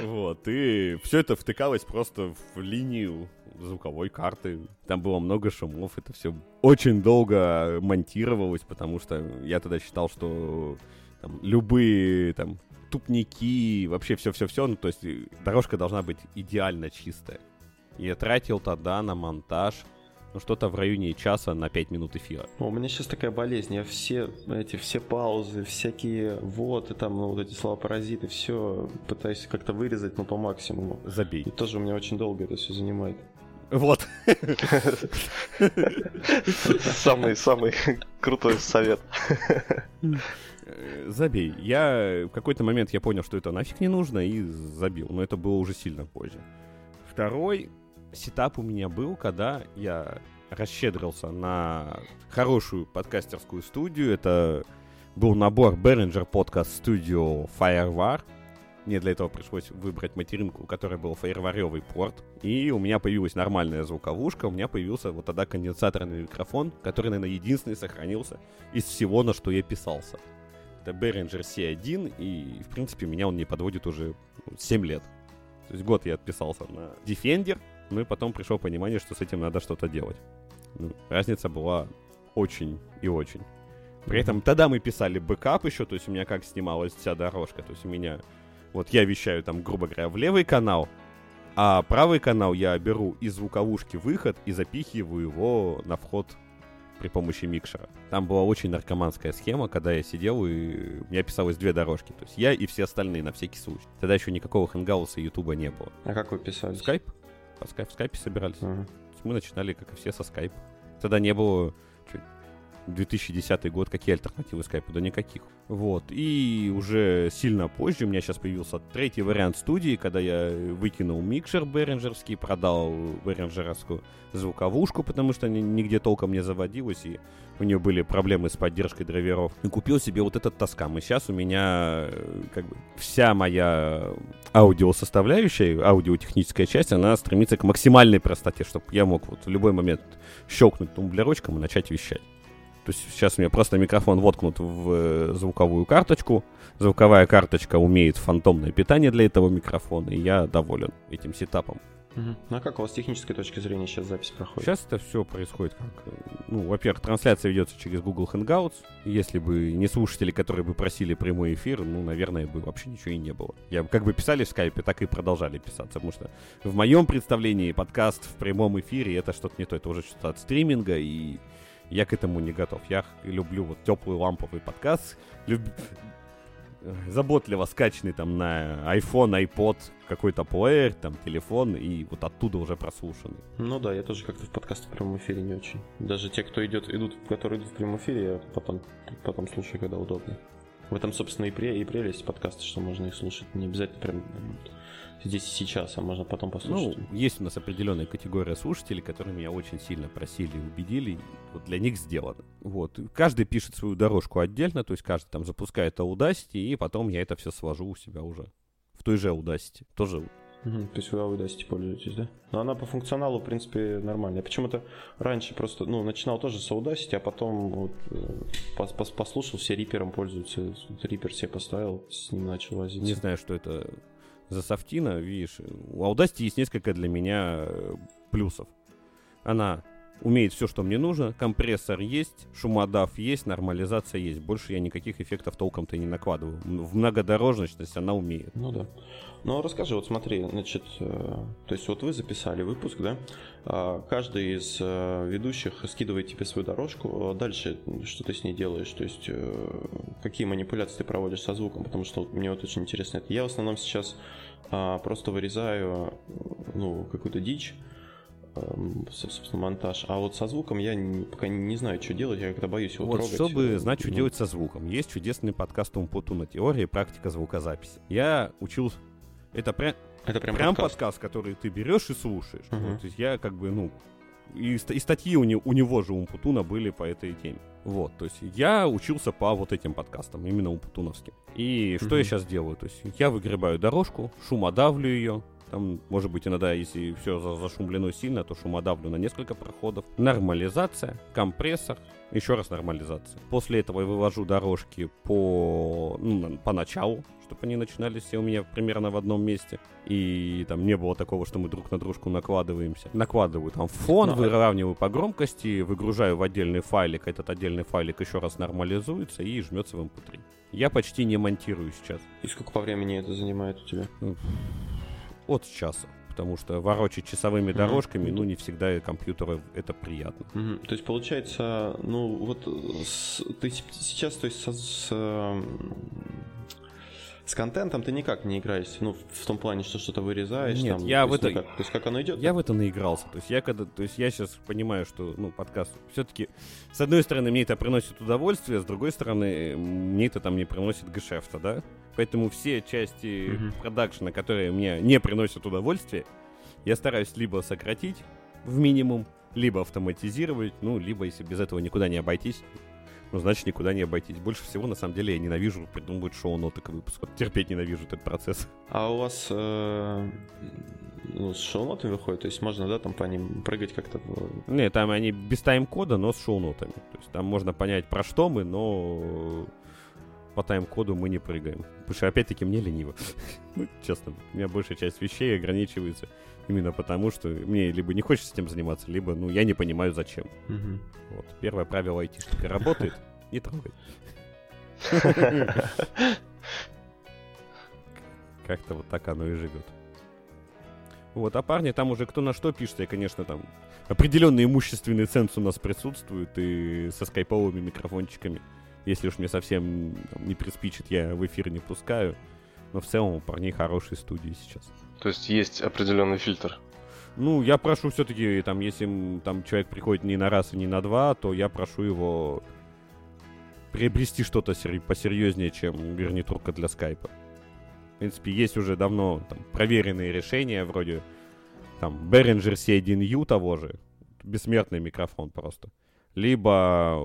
Вот, и все это втыкалось просто в линию звуковой карты. Там было много шумов, это все очень долго монтировалось, потому что я тогда считал, что там, любые там тупники, вообще все-все-все, ну то есть дорожка должна быть идеально чистая. Я тратил тогда на монтаж ну, что-то в районе часа на 5 минут эфира. У меня сейчас такая болезнь, я все эти, все паузы, всякие вот, и там, ну, вот эти слова паразиты, все пытаюсь как-то вырезать, ну, по максимуму. Забей. И тоже у меня очень долго это все занимает. Вот. Самый, самый крутой совет. Забей. Я в какой-то момент я понял, что это нафиг не нужно, и забил. Но это было уже сильно позже. Второй сетап у меня был, когда я расщедрился на хорошую подкастерскую студию. Это был набор Behringer Podcast Studio Firewire. Мне для этого пришлось выбрать материнку, у которой был фаерваревый порт. И у меня появилась нормальная звуковушка, у меня появился вот тогда конденсаторный микрофон, который, наверное, единственный сохранился из всего, на что я писался. Это Behringer C1, и, в принципе, меня он не подводит уже 7 лет. То есть год я отписался на Defender, ну и потом пришло понимание, что с этим надо что-то делать. Ну, разница была очень и очень. При этом тогда мы писали бэкап еще, то есть у меня как снималась вся дорожка. То есть у меня, вот я вещаю там, грубо говоря, в левый канал, а правый канал я беру из звуковушки выход и запихиваю его на вход при помощи микшера. Там была очень наркоманская схема, когда я сидел и у меня писалось две дорожки. То есть я и все остальные на всякий случай. Тогда еще никакого Hangouts а и ютуба не было. А как вы писали? Скайп по скайп, в скайпе собирались. Uh-huh. Мы начинали, как и все, со скайпа. Тогда не было... 2010 год, какие альтернативы скайпу? Да никаких. Вот. И уже сильно позже у меня сейчас появился третий вариант студии, когда я выкинул микшер беринджерский, продал беринджеровскую звуковушку, потому что нигде толком не заводилась, и у нее были проблемы с поддержкой драйверов. И купил себе вот этот Тоскам. И сейчас у меня э, как бы вся моя аудиосоставляющая, аудиотехническая часть, она стремится к максимальной простоте, чтобы я мог вот в любой момент щелкнуть тумблерочком и начать вещать. То есть сейчас у меня просто микрофон воткнут в э, звуковую карточку. Звуковая карточка умеет фантомное питание для этого микрофона, и я доволен этим сетапом. Угу. Ну а как у вас с технической точки зрения сейчас запись проходит? Сейчас это все происходит как... Ну, во-первых, трансляция ведется через Google Hangouts. Если бы не слушатели, которые бы просили прямой эфир, ну, наверное, бы вообще ничего и не было. Я как бы писали в скайпе, так и продолжали писаться, потому что в моем представлении подкаст в прямом эфире это что-то не то. Это уже что-то от стриминга, и я к этому не готов. Я люблю вот теплый ламповый подкаст, люб... заботливо скачанный там на iPhone, iPod, какой-то плеер, там телефон, и вот оттуда уже прослушанный. Ну да, я тоже как-то в подкасты в прямом эфире не очень. Даже те, кто идет, идут, которые идут в прямом эфире, я потом, потом слушаю, когда удобно. В этом, собственно, и, пре, и прелесть подкаста, что можно их слушать. Не обязательно прям здесь и сейчас, а можно потом послушать. Ну, есть у нас определенная категория слушателей, которые меня очень сильно просили и убедили. Вот для них сделано. Вот. Каждый пишет свою дорожку отдельно, то есть каждый там запускает Audacity, и потом я это все свожу у себя уже в той же Audacity. Тоже Угу, то есть вы Audacity пользуетесь, да? Но она по функционалу, в принципе, нормальная. Почему-то раньше просто, ну, начинал тоже с Audacity, а потом вот, э, пос -пос послушал, все рипером пользуются. Рипер себе поставил, с ним начал возиться. Не знаю, что это за софтина, видишь, у Audacity есть несколько для меня э, плюсов. Она умеет все, что мне нужно. Компрессор есть, шумодав есть, нормализация есть. Больше я никаких эффектов толком-то не накладываю. В многодорожность она умеет. Ну да. Ну расскажи, вот смотри, значит, э, то есть вот вы записали выпуск, да? А каждый из э, ведущих скидывает тебе свою дорожку. Дальше что ты с ней делаешь? То есть э, какие манипуляции ты проводишь со звуком? Потому что мне вот очень интересно это. Я в основном сейчас а, просто вырезаю ну, какую-то дичь собственно, монтаж. А вот со звуком я не, пока не знаю, что делать, я когда боюсь его вот, трогать. чтобы э, знать, что ну. делать со звуком, есть чудесный подкаст Умпутуна «Теория и практика звукозаписи». Я учил... Это прям... Это прям, прям подкаст. подкаст, который ты берешь и слушаешь. Мгм. Вот, то есть я как бы, ну, и, и статьи у, не- у него же, Умпутуна, были по этой теме. Вот, то есть я учился по вот этим подкастам, именно умпутуновским. И что я Мгм. сейчас делаю? То есть я выгребаю дорожку, шумодавлю ее, там, может быть, иногда, если все зашумлено сильно, то шумодавлю на несколько проходов. Нормализация, компрессор, еще раз нормализация. После этого я вывожу дорожки по, ну, по началу, чтобы они начинались все у меня примерно в одном месте. И там не было такого, что мы друг на дружку накладываемся. Накладываю там фон, выравниваю по громкости, выгружаю в отдельный файлик, этот отдельный файлик еще раз нормализуется и жмется в MP3. Я почти не монтирую сейчас. И сколько по времени это занимает у тебя? От часа. Потому что ворочать часовыми Мгм. дорожками, ну, не всегда компьютеру это приятно. Мгм. То есть получается, ну вот с- ты сейчас, то есть со- с, эм, с контентом ты никак не играешь, ну в том плане, что что-то вырезаешь. Нет, там, я то в есть это- никак. То есть как оно идет? Я в это наигрался. То есть я когда, то есть я сейчас понимаю, что ну подкаст все-таки с одной стороны мне это приносит удовольствие, с другой стороны мне это там не приносит гешефта, да. Поэтому все части Мгм. продакшена, которые мне не приносят удовольствия, я стараюсь либо сократить в минимум, либо автоматизировать, ну либо если без этого никуда не обойтись. Ну, значит, никуда не обойтись. Больше всего, на самом деле, я ненавижу придумывать шоу-ноты к выпуску. Терпеть ненавижу этот процесс. А у вас э, ну, с шоу-нотами выходит, то есть можно, да, там по ним прыгать как-то. Не, там они без тайм-кода, но с шоу-нотами. То есть там можно понять, про что мы, но по тайм-коду мы не прыгаем. Потому что, опять-таки, мне лениво. Ну, честно, у меня большая часть вещей ограничивается именно потому, что мне либо не хочется этим заниматься, либо, ну, я не понимаю, зачем. Вот. Первое правило айтишника работает, не трогай. Как-то вот так оно и живет. Вот, а парни там уже кто на что пишет, и, конечно, там определенный имущественный ценз у нас присутствует, и со скайповыми микрофончиками. Если уж мне совсем там, не приспичит, я в эфир не пускаю. Но в целом у парней хорошие студии сейчас. То есть есть определенный фильтр. Ну, я прошу все-таки, там, если там человек приходит не на раз и не на два, то я прошу его приобрести что-то сер- посерьезнее, чем гарнитурка для скайпа. В принципе, есть уже давно там, проверенные решения, вроде там Behringer C1U того же, бессмертный микрофон просто. Либо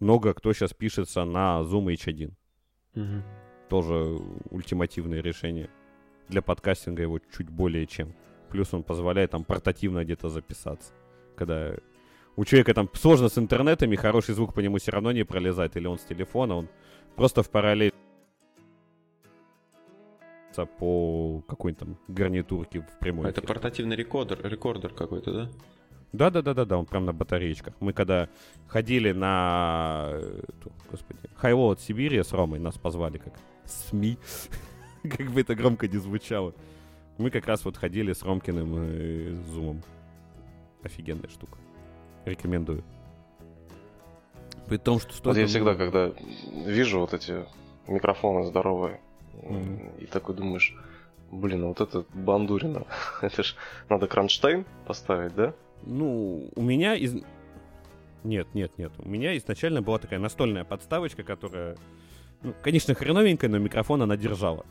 много кто сейчас пишется на Zoom H1 Мгм. тоже ультимативное решение. Для подкастинга его чуть более чем. Плюс он позволяет там портативно где-то записаться. Когда у человека там сложно с интернетами, хороший звук по нему все равно не пролезает, или он с телефона, он просто в параллель по какой-нибудь там гарнитурке в прямой А Это эфир. портативный рекордер, рекордер какой-то, да? Да, да, да, да, да, он прям на батареечках. Мы когда ходили на э, господи, Хайво от Сибири с Ромой, нас позвали как СМИ, как бы это громко не звучало. Мы как раз вот ходили с Ромкиным э, зумом. Офигенная штука. Рекомендую. При том, что Вот я всегда, когда вижу вот эти микрофоны здоровые, Мгм. и такой думаешь, блин, а вот это бандурина. это ж надо кронштейн поставить, да? Ну, у меня из... Нет, нет, нет. У меня изначально была такая настольная подставочка, которая, ну, конечно, хреновенькая, но микрофон она держала.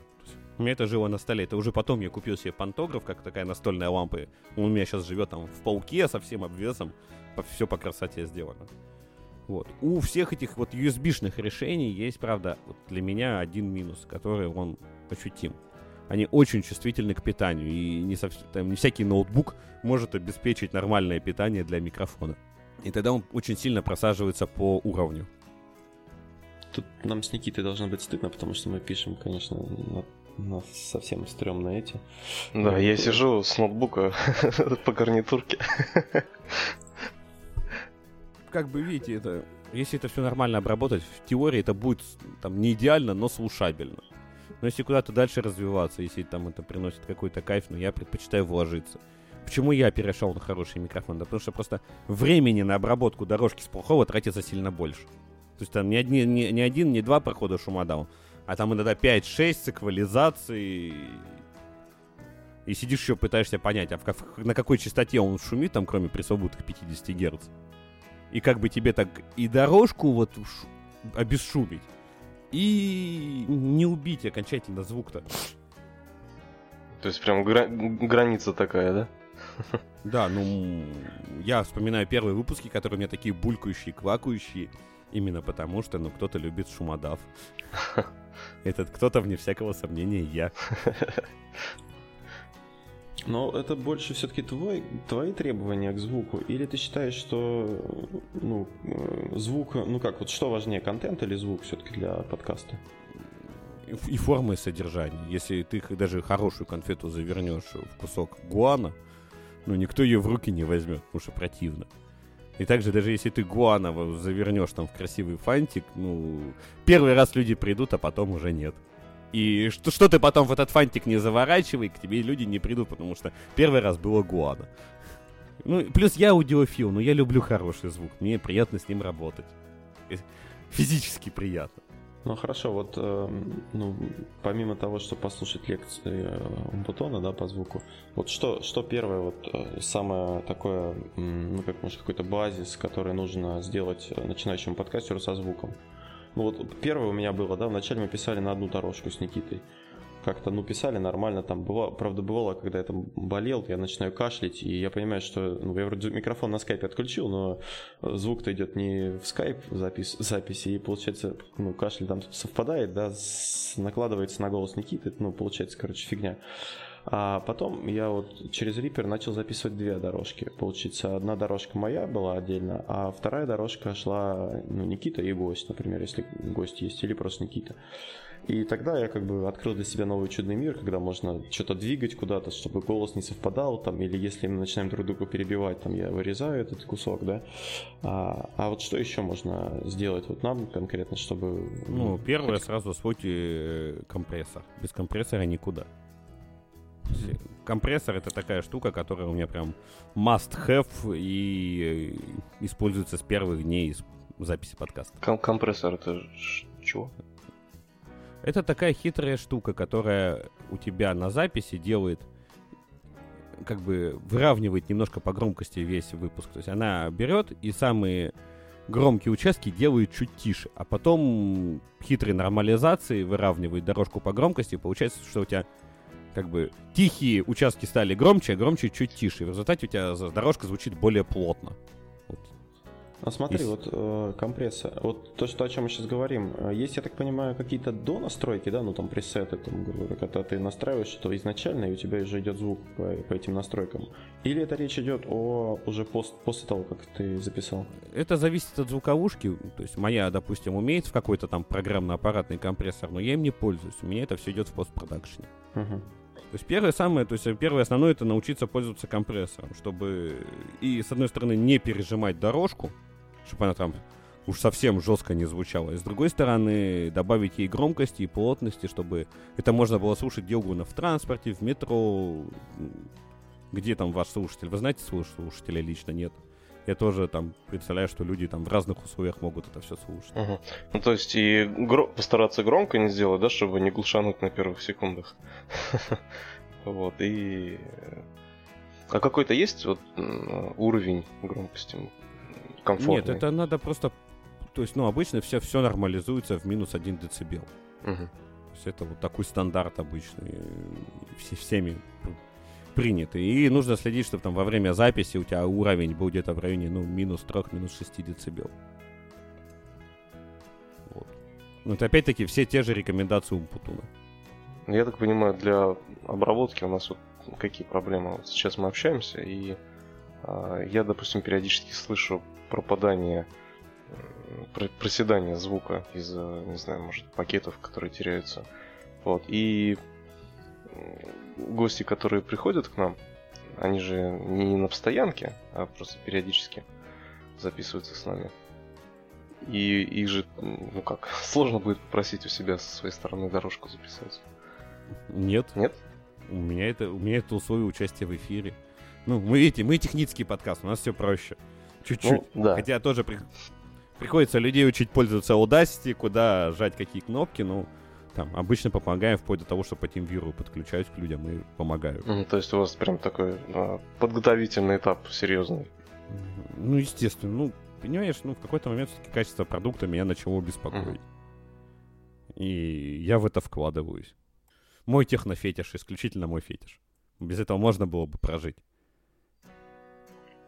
У меня это жило на столе. Это уже потом я купил себе пантограф, как такая настольная лампа. Он у меня сейчас живет там в пауке со всем обвесом. Все по красоте сделано. Вот. У всех этих вот USB-шных решений есть, правда, вот для меня один минус, который он ощутим. Они очень чувствительны к питанию, и не, совсем, там, не всякий ноутбук может обеспечить нормальное питание для микрофона. И тогда он очень сильно просаживается по уровню. Тут нам с Никитой должно быть стыдно, потому что мы пишем, конечно, на, на совсем стрёмные эти. Да, Ну, я это- сижу с ноутбука по гарнитурке. как бы, видите, это, если это все нормально обработать, в теории это будет там не идеально, но слушабельно. Но если куда-то дальше развиваться, если там это приносит какой-то кайф, ну я предпочитаю вложиться. Почему я перешел на хороший микрофон? Да потому что просто времени на обработку дорожки с плохого тратится сильно больше. То есть там не, одни, не, не один, не два прохода шумодаун, а там иногда 5-6 с эквализацией. И сидишь еще пытаешься понять, а в, на какой частоте он шумит, там, кроме пресловутых 50 Гц. И как бы тебе так и дорожку вот обесшумить, и не убить окончательно звук-то. То есть прям гра- граница такая, да? Да, ну, я вспоминаю первые выпуски, которые у меня такие булькающие, квакающие, именно потому что, ну, кто-то любит шумодав. Этот кто-то, вне всякого сомнения, я. Но это больше все-таки твой, твои требования к звуку? Или ты считаешь, что ну, э, звук, ну как, вот что важнее, контент или звук все-таки для подкаста? И форма, и содержание. Если ты даже хорошую конфету завернешь в кусок гуана, ну никто ее в руки не возьмет, потому что противно. И также даже если ты гуана завернешь там в красивый фантик, ну, первый раз люди придут, а потом уже нет. И что, что ты потом в этот фантик не заворачивай, к тебе люди не придут, потому что первый раз было гуана. Ну, плюс я аудиофил, но я люблю хороший звук, мне приятно с ним работать. Физически приятно. Ну хорошо, вот э, ну, помимо того, что послушать лекции э, Умпутона, да, по звуку, вот что, что первое, вот э, самое такое, ну как может какой-то базис, который нужно сделать начинающему подкастеру со звуком? Ну вот первое у меня было, да, вначале мы писали на одну дорожку с Никитой. Как-то, ну, писали нормально, там было, правда, бывало, когда я там болел, я начинаю кашлять, и я понимаю, что, ну, я вроде микрофон на скайпе отключил, но звук-то идет не в скайп запись, записи, и получается, ну, кашель там совпадает, да, с, накладывается на голос Никиты, ну, получается, короче, фигня. А потом я вот через Reaper начал записывать две дорожки. Получится, одна дорожка моя была отдельно, а вторая дорожка шла, ну, Никита и гость, например, если гость есть, или просто Никита. И тогда я как бы открыл для себя новый чудный мир, когда можно что-то двигать куда-то, чтобы голос не совпадал, там, или если мы начинаем друг друга перебивать, там, я вырезаю этот кусок, да. А, а вот что еще можно сделать вот нам конкретно, чтобы... Ну, первое, хоть... сразу освойте э, компрессор. Без компрессора никуда. Компрессор это такая штука, которая у меня прям must have и э, используется с первых дней записи подкаста. Ком компрессор это чего? Это такая хитрая штука, которая у тебя на записи делает как бы выравнивает немножко по громкости весь выпуск. То есть она берет и самые громкие участки делает чуть тише, а потом хитрой нормализации выравнивает дорожку по громкости, и получается, что у тебя как бы тихие участки стали громче, а громче чуть тише. И в результате у тебя дорожка звучит более плотно. Вот. А смотри, есть... вот э, компрессор, вот то, что, о чем мы сейчас говорим, э, есть, я так понимаю, какие-то до настройки, да, ну там пресеты, там, когда ты настраиваешь что изначально, и у тебя уже идет звук по, по этим настройкам. Или это речь идет о уже пост, после того, как ты записал? Это зависит от звуковушки. То есть моя, допустим, умеет в какой-то там программно-аппаратный компрессор, но я им не пользуюсь. У меня это все идет в постпродакшене. Uh-huh. То есть первое самое, то есть первое основное это научиться пользоваться компрессором, чтобы и с одной стороны не пережимать дорожку, чтобы она там уж совсем жестко не звучала, и с другой стороны добавить ей громкости и плотности, чтобы это можно было слушать где угодно, в транспорте, в метро, где там ваш слушатель. Вы знаете слушателя лично? Нет я тоже там представляю, что люди там в разных условиях могут это все слушать. Угу. Ну, то есть и гро- постараться громко не сделать, да, чтобы не глушануть на первых секундах. Вот, и... А какой-то есть вот уровень громкости комфортный? Нет, это надо просто... То есть, ну, обычно все, все нормализуется в минус 1 децибел. Угу. То есть это вот такой стандарт обычный. Все, всеми приняты. И нужно следить, чтобы там во время записи у тебя уровень был где-то в районе, ну, минус 3, минус 6 децибел. Вот. Ну, это опять-таки все те же рекомендации Умпутуна. Я так понимаю, для обработки у нас вот какие проблемы. Вот сейчас мы общаемся, и э, я, допустим, периодически слышу пропадание, проседание звука из, не знаю, может, пакетов, которые теряются. Вот. И гости, которые приходят к нам, они же не на постоянке, а просто периодически. записываются с нами. И их же, ну как, сложно будет попросить у себя со своей стороны дорожку записать. Нет. Нет? У меня это, у меня это условие участия в эфире. Ну, мы видите, мы технический подкаст, у нас все проще. Чуть-чуть. Ну, да. Хотя тоже при... приходится людей учить пользоваться Audacity, куда жать какие кнопки, ну, там, обычно помогаем вплоть до того, что по TeamViewer подключаюсь к людям и помогаю. Мгм, То есть у вас прям такой а, подготовительный этап серьезный. Ну, естественно, ну, понимаешь, ну, в какой-то момент все-таки качество продукта меня начало беспокоить. И я в это вкладываюсь. Мой технофетиш, исключительно мой фетиш. Без этого можно было бы прожить.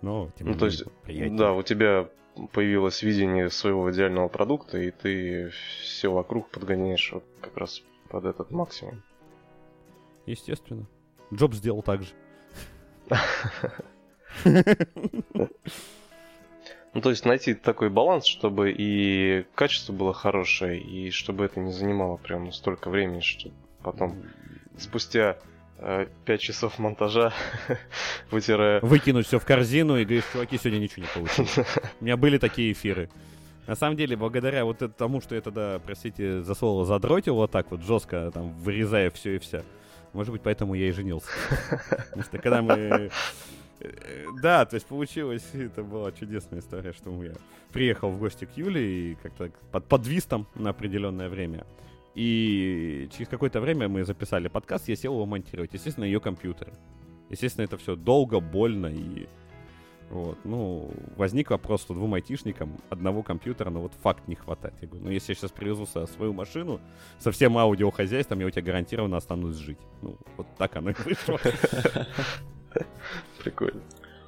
Но, тем не Ну, то есть, приятнее. да, у тебя появилось видение своего идеального продукта, и ты все вокруг подгоняешь вот как раз под этот максимум. Естественно. Джоб сделал так же. Ну, то есть найти такой баланс, чтобы и качество было хорошее, и чтобы это не занимало прям столько времени, что потом спустя 5 часов монтажа, вытирая... Выкинуть все в корзину и говоришь, чуваки, сегодня ничего не получилось. У меня были такие эфиры. На самом деле, благодаря вот тому, что я тогда, простите за слово, задротил вот так вот жестко, там, вырезая все и вся. Может быть, поэтому я и женился. Потому что когда мы... э, Да, то есть получилось, это была чудесная история, что я приехал в гости к Юле и как-то под, подвис там на определенное время. И через какое-то время мы записали подкаст, я сел его монтировать. Естественно, ее компьютер. Естественно, это все долго, больно и... Вот, ну, возник вопрос, что двум айтишникам одного компьютера, но вот факт не хватает. Я говорю, ну, если я сейчас привезу свою машину со всем аудиохозяйством, я у тебя гарантированно останусь жить. Ну, вот так оно и вышло. Прикольно.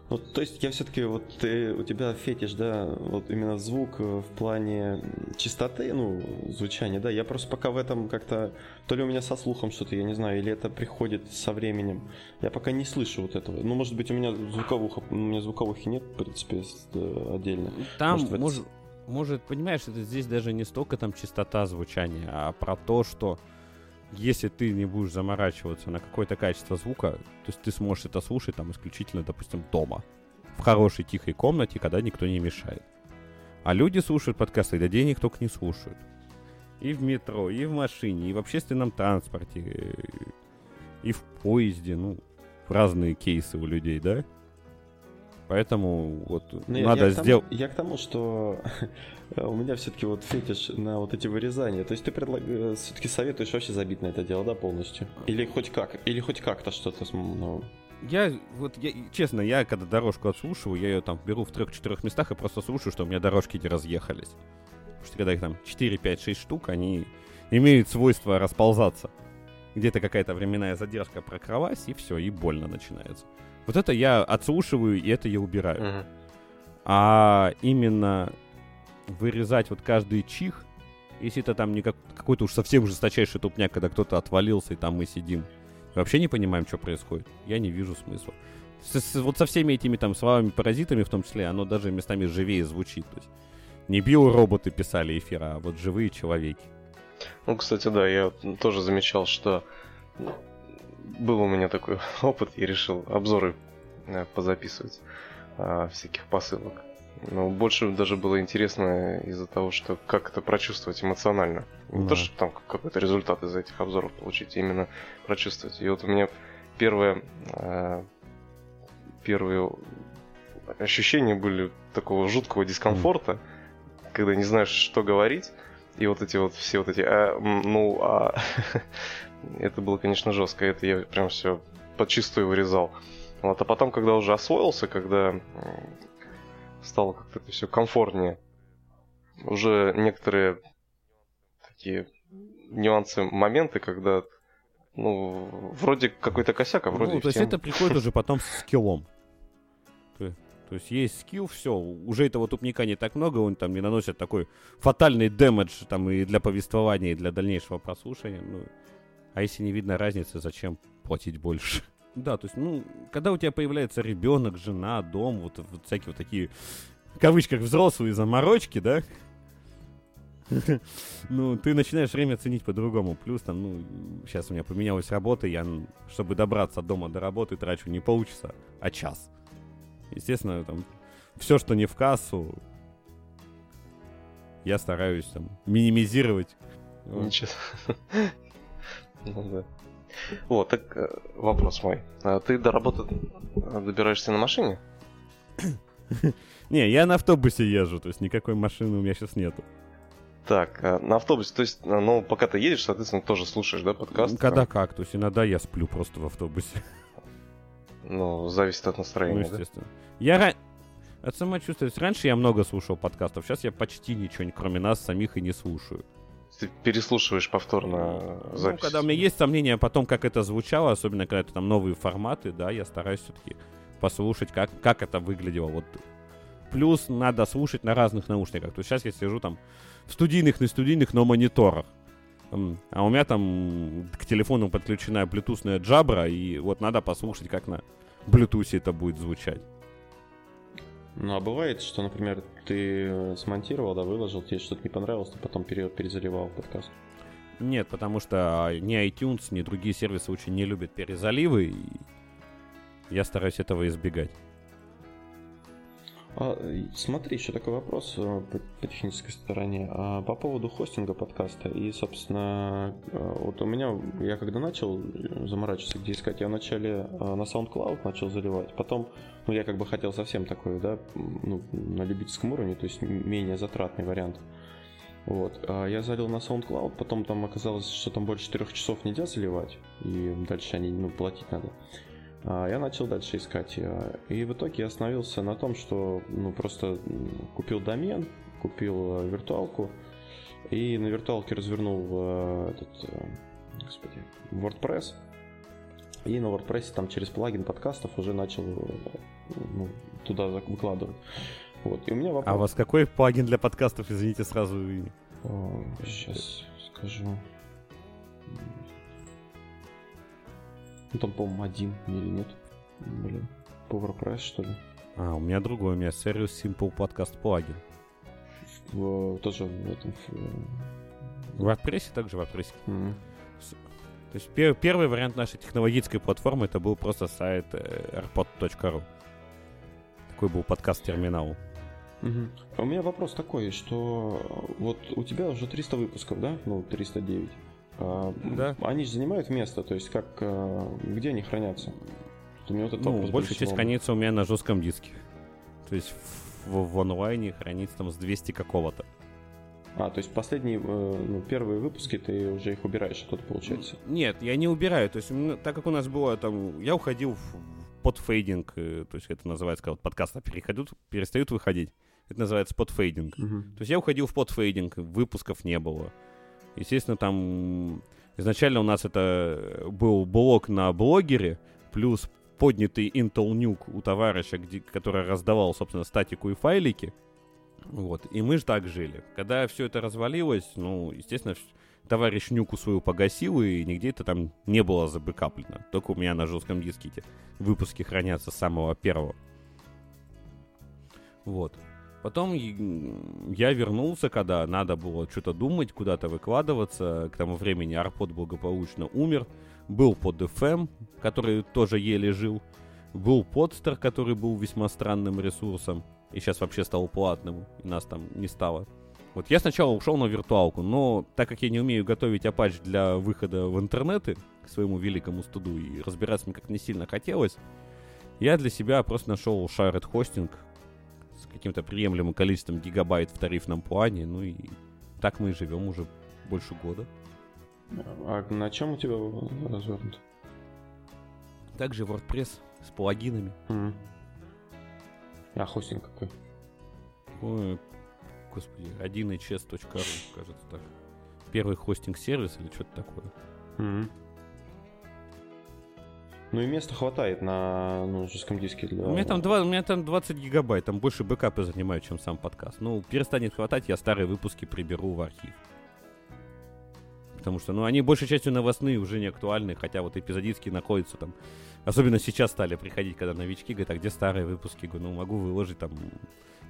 Ну, то есть я все-таки вот ты, у тебя фетиш, да, вот именно звук э, в плане чистоты, ну, звучания, да. Я просто пока в этом как-то, то ли у меня со слухом что-то, я не знаю, или это приходит со временем. Я пока не слышу вот этого. Ну, может быть, у меня звуковуха, у меня звуковухи нет, в принципе, э, отдельно. Там, Может, может, может, понимаешь, это здесь даже не столько там частота звучания, а про то, что если ты не будешь заморачиваться на какое-то качество звука, то есть ты сможешь это слушать там исключительно, допустим, дома, в хорошей тихой комнате, когда никто не мешает. А люди слушают подкасты, когда денег только не слушают. И в метро, и в машине, и в общественном транспорте, и в поезде, ну, разные кейсы у людей, да? Поэтому вот Ну, надо сделать... Я к тому, что у меня все-таки вот фетиш на вот эти вырезания. То есть ты все-таки советуешь вообще забить на это дело, да, полностью? Или хоть как? Или хоть как-то что-то ну, Я, вот, я, честно, я когда дорожку отслушиваю, я ее там беру в трех-четырех местах и просто слушаю, что у меня дорожки эти разъехались. Потому что когда их там 4, 5, 6 штук, они имеют свойство расползаться. Где-то какая-то временная задержка прокрылась, и все, и больно начинается. Вот это я отслушиваю, и это я убираю. Мгм. А именно вырезать вот каждый чих, если это там не как, какой-то уж совсем жесточайший тупняк, когда кто-то отвалился, и там мы сидим, вообще не понимаем, что происходит, я не вижу смысла. С- с- вот со всеми этими там словами-паразитами в том числе, оно даже местами живее звучит. То есть не биороботы писали эфир, а вот живые человеки. Ну, кстати, да, я тоже замечал, что был у меня такой опыт, и решил обзоры э, позаписывать а, всяких посылок. Но больше даже было интересно из-за того, что как это прочувствовать эмоционально. Не Да. то, что там какой-то результат из этих обзоров получить, а именно прочувствовать. И вот у меня первое, э, первые ощущения были такого жуткого дискомфорта, когда не знаешь, что говорить. И вот эти вот все вот эти, а, ну, а... это было, конечно, жестко. Это я прям все подчистую вырезал. Вот, а потом, когда уже освоился, когда стало как-то это все комфортнее, уже некоторые такие нюансы, моменты, когда ну, вроде какой-то косяк, а вроде Ну, то есть это приходит уже потом с скиллом. То, то есть есть скилл, все, уже этого тупника не так много, он там не наносит такой фатальный дэмэдж там и для повествования, и для дальнейшего прослушивания. Ну, а если не видно разницы, зачем платить больше? Да, то есть, ну, когда у тебя появляется ребенок, жена, дом, вот, вот всякие вот такие, в кавычках, взрослые заморочки, да, ну, ты начинаешь время ценить по-другому. Плюс там, ну, сейчас у меня поменялась работа, я, чтобы добраться от дома до работы, трачу не полчаса, а час. Естественно, там, все, что не в кассу, я стараюсь там минимизировать. Ничего. Ну да. Вот, так э, вопрос мой. А ты до работы добираешься на машине? Не, я на автобусе езжу, то есть никакой машины у меня сейчас нету. Так, а на автобусе, то есть, а, ну, пока ты едешь, соответственно, тоже слушаешь, да, подкаст? Когда как, то есть иногда я сплю просто в автобусе. Ну, зависит от настроения, Ну, естественно. Я ра- от самочувствия. Раньше я много слушал подкастов, сейчас я почти ничего, кроме нас самих, и не слушаю. Ты переслушиваешь повторно запись. Ну, когда у меня есть сомнения о том, как это звучало, особенно когда это там новые форматы, да, я стараюсь все-таки послушать, как, как это выглядело. Вот. Плюс надо слушать на разных наушниках. То есть сейчас я сижу там в студийных, не студийных, но мониторах. А у меня там к телефону подключена блютусная джабра, и вот надо послушать, как на блютусе это будет звучать. Ну, а бывает, что, например, ты э, смонтировал, да, выложил, тебе что-то не понравилось, ты потом пере- перезаливал подкаст. Нет, потому что ни iTunes, ни другие сервисы очень не любят перезаливы, и я стараюсь этого избегать. А, смотри, еще такой вопрос э, по, технической стороне. А, по поводу хостинга подкаста. И, собственно, э, вот у меня, я когда начал э, заморачиваться, где искать, я вначале на SoundCloud начал заливать. Потом, ну, я как бы хотел совсем такой, да, ну, на любительском уровне, то есть менее затратный вариант. Вот. А я залил на SoundCloud, потом там оказалось, что там больше трех часов нельзя заливать, и дальше они, ну, платить надо. А, Я начал дальше искать. а, И в итоге я остановился на том, что ну, просто купил домен, купил э, виртуалку, и на виртуалке развернул э, этот, э, господи, WordPress. И на WordPress там через плагин подкастов уже начал ну, туда выкладывать. Вот. И у меня вопрос. А у вас какой плагин для подкастов, извините, сразу... и- Сейчас скажу. Ну там, по-моему, один или нет. Блин. PowerPress, что ли? А, у меня другой, у меня Serious Simple Podcast плагин. В- тоже в этом. в, э, WordPress также в WordPress. м. То есть пер- первый вариант нашей технологической платформы это был просто сайт э, airpod.ru. Такой был подкаст-терминал. Мгм. А У меня вопрос такой, что э, вот у тебя уже 300 выпусков, да? Ну, 309. А, Да. Они же занимают место, то есть как, э, где они хранятся? Вот У меня вот этот Ну, большая больше часть хранится у меня на жестком диске. То есть в, в онлайне хранится там с 200 какого-то. А, то есть последние, э, ну, первые выпуски ты уже их убираешь оттуда, получается? Нет, я не убираю. То есть, так как у нас было там, я уходил в подфейдинг, э, то есть это называется, когда вот подкасты переходят, перестают выходить. Это называется подфейдинг. Мгм. То есть я уходил в подфейдинг, выпусков не было. Естественно, там изначально у нас это был блок на блогере, плюс поднятый Intel Nuke у товарища, где, который раздавал, собственно, статику и файлики. Вот. И мы же так жили. Когда все это развалилось, ну, естественно, товарищ Нюку свою погасил, и нигде это там не было забэкаплено. Только у меня на жестком диске эти выпуски хранятся с самого первого. Вот. Потом я вернулся, когда надо было что-то думать, куда-то выкладываться. К тому времени Арпод благополучно умер. Был под FM, который тоже еле жил. Был подстер, который был весьма странным ресурсом. И сейчас вообще стал платным. И нас там не стало. Вот я сначала ушел на виртуалку, но так как я не умею готовить Apache для выхода в интернеты, к своему великому студу, и разбираться мне как не сильно хотелось, я для себя просто нашел shared хостинг с каким-то приемлемым количеством гигабайт в тарифном плане, ну и так мы и живем уже больше года. А на чем у тебя развернут? Также WordPress с плагинами. Мгм. А хостинг какой? Ой, господи, 1hs.ru, кажется так. Первый хостинг-сервис или что-то такое. Мгм. Ну и места хватает на ну, жестком диске для... У меня там два, у меня там 20 гигабайт, там больше бэкапы занимают, чем сам подкаст. Ну, перестанет хватать, я старые выпуски приберу в архив. Потому что, ну, они большей частью новостные, уже не актуальны, хотя вот эпизодические находятся там. Особенно сейчас стали приходить, когда новички говорят, а где старые выпуски? Говорю, ну, могу выложить там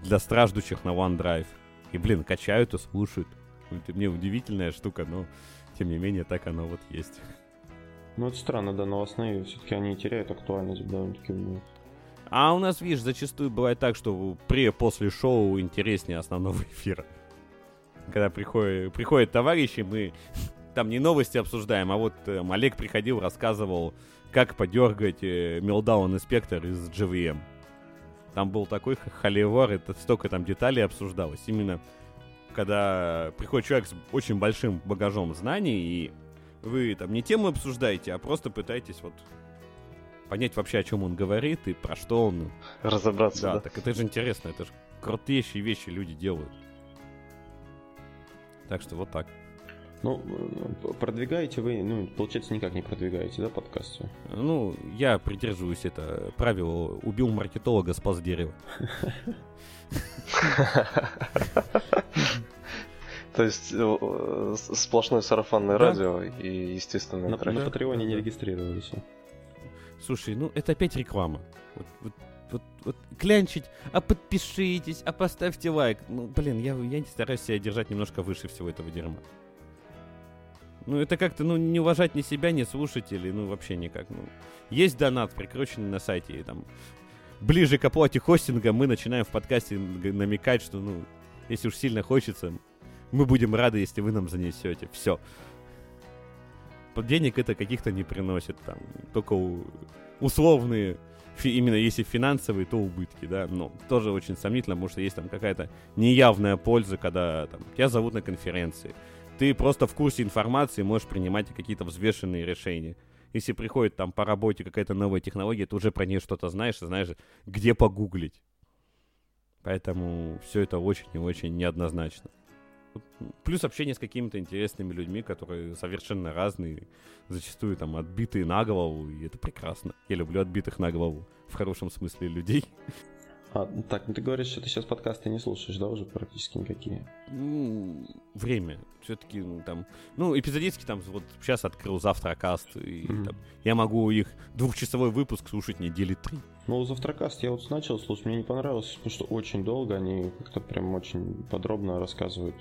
для страждущих на OneDrive. И, блин, качают и слушают. Это мне удивительная штука, но, тем не менее, так оно вот есть. Ну это странно, да, новостные все-таки они теряют актуальность довольно-таки. ну. А у нас, видишь, зачастую бывает так, что при-после шоу интереснее основного эфира. Когда приходят, приходят товарищи, мы там не новости обсуждаем, а вот э, Олег приходил, рассказывал, как подергать э, Meltdown инспектор из GVM. Там был такой холивар, это столько там деталей обсуждалось. Именно когда приходит человек с очень большим багажом знаний, и вы там не тему обсуждаете, а просто пытаетесь вот понять вообще, о чем он говорит и про что он. Разобраться, да? Да, так это же интересно, это же крутейшие вещи люди делают. Так что вот так. Ну, продвигаете вы, ну, получается, никак не продвигаете, да, подкасты? Ну, я придерживаюсь это правило «убил маркетолога, спас дерево». То есть э, сплошное сарафанное радио и естественно. На Патреоне не регистрировались. Слушай, ну это опять реклама. Вот, вот, вот, вот клянчить, а подпишитесь, а поставьте лайк. Ну, блин, я, я не стараюсь себя держать немножко выше всего этого дерьма. Ну, это как-то, ну, не уважать ни себя, ни слушателей, ну, вообще никак. Ну, есть донат, прикрученный на сайте, и там ближе к оплате хостинга мы начинаем в подкасте намекать, что, ну, если уж сильно хочется, мы будем рады, если вы нам занесете. Все денег это каких-то не приносит, там, только условные, именно если финансовые, то убытки, да, но тоже очень сомнительно, потому что есть там какая-то неявная польза, когда там, тебя зовут на конференции, ты просто в курсе информации можешь принимать какие-то взвешенные решения. Если приходит там по работе какая-то новая технология, ты уже про нее что-то знаешь, и знаешь, где погуглить. Поэтому все это очень и очень неоднозначно. Плюс общение с какими-то интересными людьми, которые совершенно разные, зачастую там отбитые на голову, и это прекрасно. Я люблю отбитых на голову, в хорошем смысле людей. А, так, ну ты говоришь, что ты сейчас подкасты не слушаешь, да, уже практически никакие? Ну, время. Все-таки, ну, там, ну, эпизодически там, вот сейчас открыл завтракаст, и mm-hmm. там, я могу их двухчасовой выпуск слушать недели три. Ну, завтракаст я вот начал слушать, мне не понравилось, потому что очень долго, они как-то прям очень подробно рассказывают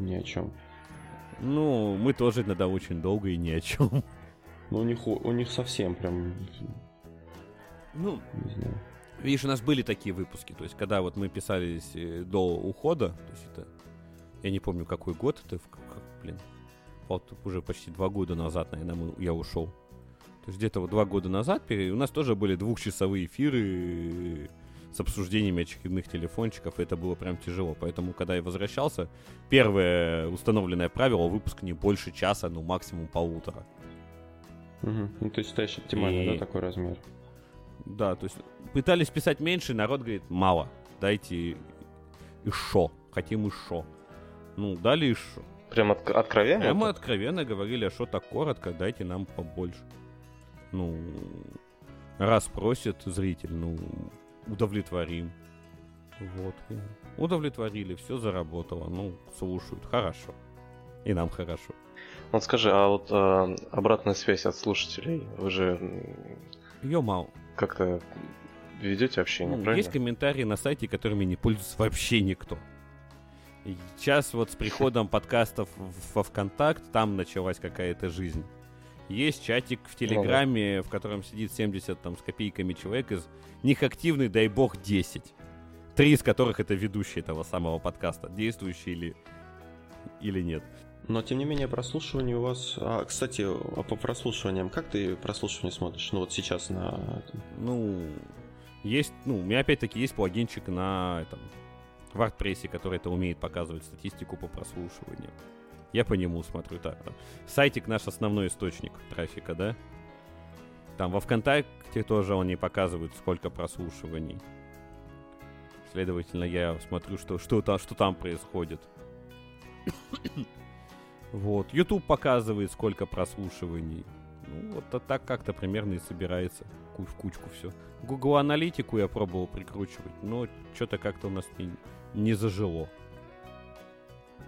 ни о чем. Ну, мы тоже иногда очень долго и ни о чем. Ну, у них, у них совсем прям... Ну, не знаю. Видишь, у нас были такие выпуски, то есть, когда вот мы писались э, до ухода, то есть это, я не помню, какой год, это, как, блин, вот уже почти два года назад, наверное, я ушел. То есть где-то вот два года назад у нас тоже были двухчасовые эфиры с обсуждениями очередных телефончиков, и это было прям тяжело. Поэтому, когда я возвращался, первое установленное правило — выпуск не больше часа, ну максимум полутора. Угу. Ну, есть считаешь оптимально, и... да, такой размер? Да, то есть пытались писать меньше, народ говорит, мало, дайте еще, хотим еще. Ну, дали еще. Прям от- откровенно? Прямо откровенно говорили, а что так коротко, дайте нам побольше ну, раз просит зритель, ну, удовлетворим. Вот. удовлетворили, все заработало. Ну, слушают, хорошо. И нам хорошо. Вот скажи, а вот э, обратная связь от слушателей, вы же... Ее мало. Как-то ведете общение, ну, правильно? Есть комментарии на сайте, которыми не пользуется вообще никто. И сейчас вот с приходом подкастов во ВКонтакт, там началась какая-то жизнь. Есть чатик в Телеграме, в котором сидит 70 там, с копейками человек, из них активный, дай бог, 10. Три из которых это ведущие этого самого подкаста, действующие или, или нет. Но, тем не менее, прослушивание у вас... А, кстати, а по прослушиваниям, как ты прослушивание смотришь? Ну, вот сейчас на... Ну, есть... Ну, у меня опять-таки есть плагинчик на этом, в WordPress, который это умеет показывать статистику по прослушиванию. Я по нему смотрю. Так, сайтик наш основной источник трафика, да? Там во ВКонтакте тоже он не показывает, сколько прослушиваний. Следовательно, я смотрю, что, что, там, что там происходит. вот. YouTube показывает, сколько прослушиваний. Ну, вот а так как-то примерно и собирается в кучку все. Google аналитику я пробовал прикручивать, но что-то как-то у нас не, не зажило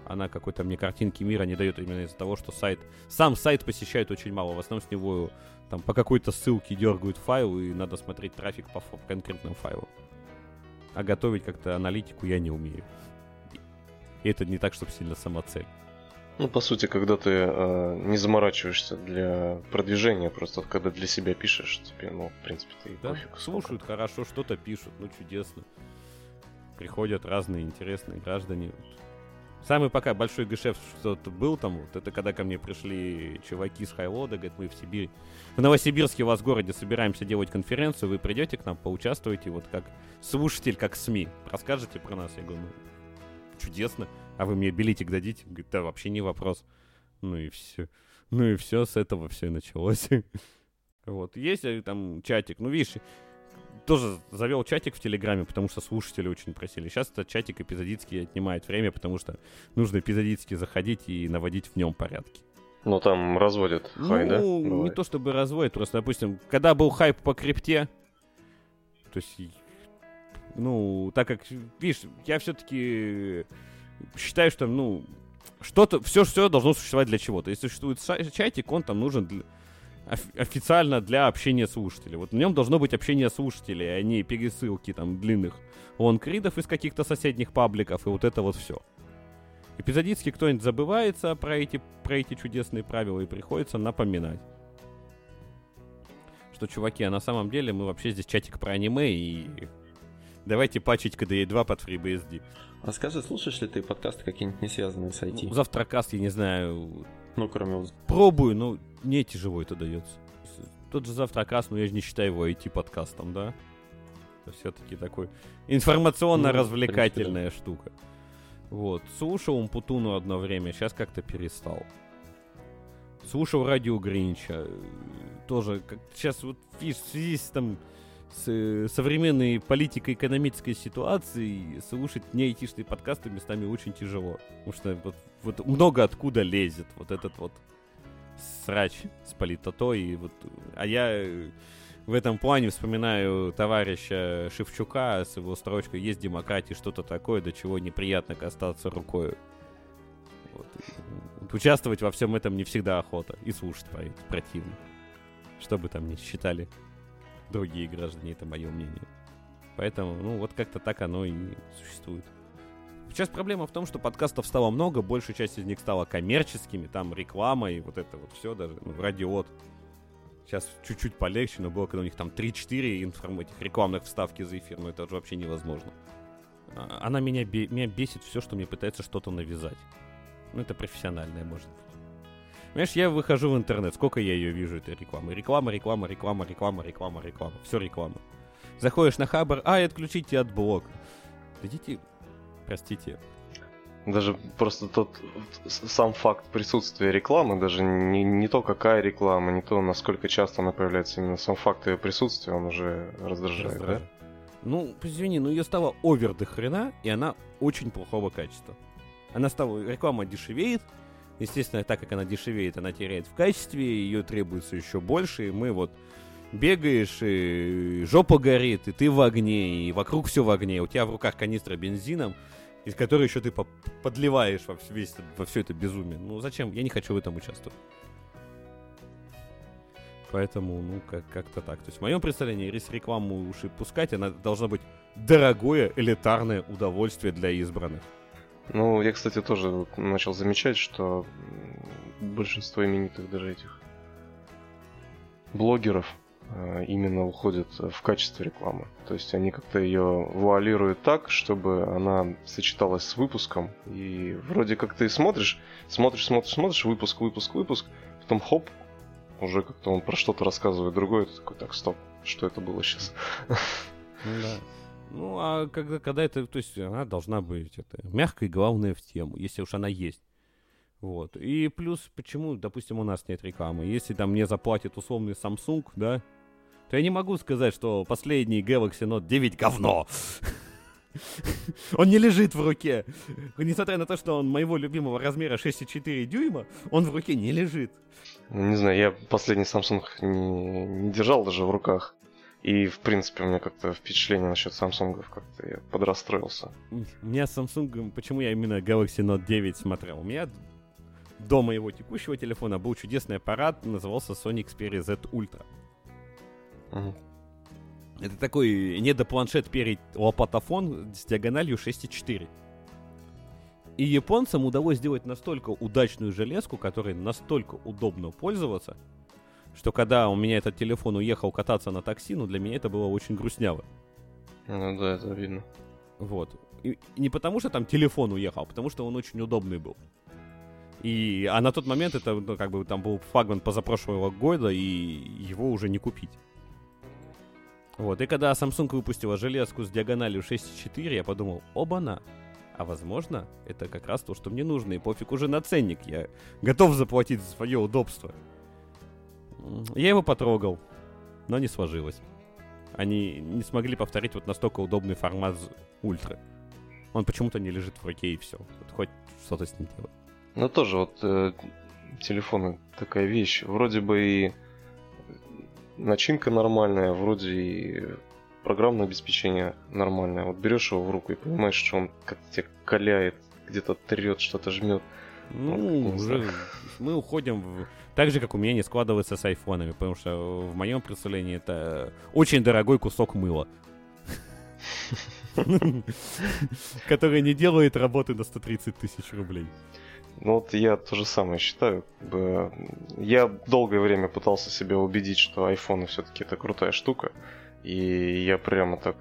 она какой-то мне картинки мира не дает именно из-за того, что сайт... Сам сайт посещают очень мало. В основном с него там по какой-то ссылке дергают файл, и надо смотреть трафик по, конкретным файлам. А готовить как-то аналитику я не умею. И это не так, чтобы сильно самоцель. Ну, по сути, когда ты э, не заморачиваешься для продвижения, просто когда для себя пишешь, тебе, ну, в принципе, ты Да, пофиг. слушают хорошо, что-то пишут, ну чудесно. Приходят разные интересные граждане. Самый пока большой гешефт, что тут был там, вот, это когда ко мне пришли чуваки с Хайлода, говорят, мы в Сибири. В Новосибирске у вас в городе собираемся делать конференцию, вы придете к нам, поучаствуете, вот как слушатель, как СМИ, расскажете про нас. Я говорю, ну, чудесно. А вы мне билетик дадите? Говорит, да, вообще не вопрос. Ну и все. Ну и все, с этого все и началось. Вот, есть э, там чатик, ну видишь, тоже завел чатик в Телеграме, потому что слушатели очень просили. Сейчас этот чатик эпизодически отнимает время, потому что нужно эпизодически заходить и наводить в нем порядки. Ну, там разводят хай, да? ну, не то чтобы разводит, просто, допустим, когда был хайп по крипте, то есть, ну, так как, видишь, я все-таки считаю, что, ну, что-то, все, все должно существовать для чего-то. Если существует чатик, он там нужен для- официально для общения слушателей. Вот в нем должно быть общение слушателей, а не пересылки там длинных лонгридов из каких-то соседних пабликов и вот это вот все. Эпизодически кто-нибудь забывается про эти, про эти чудесные правила и приходится напоминать. Что, чуваки, а на самом деле мы вообще здесь чатик про аниме и давайте пачить KDE 2 под FreeBSD. А скажи, слушаешь ли ты подкасты какие-нибудь не связанные с IT? Ну, Завтракаст, я не знаю, Ну, кроме вот пробую, но не тяжело это дается. Тот же завтракаст, но я же не считаю его IT-подкастом, да? Это все-таки такой информационно-развлекательная штука. Вот. Слушал Умпутуну одно время, сейчас как-то перестал. Слушал радио Гринча. э, Тоже, как сейчас вот видишь, в связи с там с э, современной политико-экономической ситуацией слушать не айтишные подкасты местами очень тяжело. Потому что вот, вот много откуда лезет вот этот вот срач с политотой. И вот, а я э, в этом плане вспоминаю товарища Шевчука с его строчкой «Есть демократия, что-то такое, до чего неприятно остаться рукой». Вот. Вот участвовать во всем этом не всегда охота. И слушать про это противно. Что бы там ни считали другие граждане, это мое мнение. Поэтому, ну, вот как-то так оно и существует. Сейчас проблема в том, что подкастов стало много, большая часть из них стала коммерческими, там реклама и вот это вот все даже, ну, радиот. Сейчас чуть-чуть полегче, но было, когда у них там 3-4 информ... этих рекламных вставки за эфир, но это уже вообще невозможно. А- Она меня, бе- меня бесит все, что мне пытается что-то навязать. Ну, это профессиональное, может быть. Понимаешь, я выхожу в интернет, сколько я ее вижу, этой рекламы. Реклама, реклама, реклама, реклама, реклама, реклама. Все реклама. Заходишь на Хабар, ай, отключите от блок. Идите, простите. Даже просто тот сам факт присутствия рекламы, даже не, не то, какая реклама, не то, насколько часто она появляется, именно сам факт ее присутствия, он уже раздражает, Раздражает. Ну, извини, но ее стало овер до хрена, и она очень плохого качества. Она стала, реклама дешевеет, естественно, так как она дешевеет, она теряет в качестве, ее требуется еще больше, и мы вот бегаешь, и жопа горит, и ты в огне, и вокруг все в огне, у тебя в руках канистра бензином, из которой еще ты по- подливаешь во, весь, во все это безумие. Ну зачем? Я не хочу в этом участвовать. Поэтому, ну, как- как-то так. То есть, в моем представлении, если рекламу уж и пускать, она должна быть дорогое, элитарное удовольствие для избранных. Ну, я, кстати, тоже начал замечать, что большинство именитых даже этих блогеров именно уходят в качестве рекламы. То есть они как-то ее вуалируют так, чтобы она сочеталась с выпуском. И вроде как ты смотришь, смотришь, смотришь, смотришь, выпуск, выпуск, выпуск, потом хоп, уже как-то он про что-то рассказывает другое, ты такой, так, стоп, что это было сейчас? Да. Ну, а когда, когда это, то есть она должна быть это, мягкой, главное, в тему, если уж она есть. Вот. И плюс, почему, допустим, у нас нет рекламы? Если там мне заплатит условный Samsung, да, то я не могу сказать, что последний Galaxy Note 9 говно. Он не лежит в руке. Несмотря на то, что он моего любимого размера 6,4 дюйма, он в руке не лежит. Не знаю, я последний Samsung не, не держал даже в руках. И, в принципе, у меня как-то впечатление насчет Samsung как-то я подрастроился. У меня с Samsung, почему я именно Galaxy Note 9 смотрел? У меня до моего текущего телефона был чудесный аппарат, назывался Sony Xperia Z Ultra. Мгм. Это такой недопланшет перед лопатофон с диагональю 6,4. И японцам удалось сделать настолько удачную железку, которой настолько удобно пользоваться, что когда у меня этот телефон уехал кататься на такси, ну для меня это было очень грустняво. Ну да, это видно. Вот. И не потому, что там телефон уехал, а потому что он очень удобный был. И, а на тот момент это, ну, как бы, там был флагман позапрошлого года, и его уже не купить. Вот, и когда Samsung выпустила железку с диагональю 6,4, я подумал, оба-на, а возможно, это как раз то, что мне нужно, и пофиг уже на ценник, я готов заплатить за свое удобство. Я его потрогал, но не сложилось. Они не смогли повторить вот настолько удобный формат ультра. Он почему-то не лежит в руке и все. Вот хоть что-то с ним делать. Ну тоже вот э, телефоны такая вещь. Вроде бы и начинка нормальная, вроде и программное обеспечение нормальное. Вот берешь его в руку и понимаешь, что он как-то тебя каляет, где-то трет, что-то жмет. Ну, ну уже мы уходим в... Так же, как у меня не складывается с айфонами, потому что в моем представлении это очень дорогой кусок мыла. Который не делает работы на 130 тысяч рублей. Ну вот я то же самое считаю. Я долгое время пытался себя убедить, что айфоны все-таки это крутая штука. И я прямо так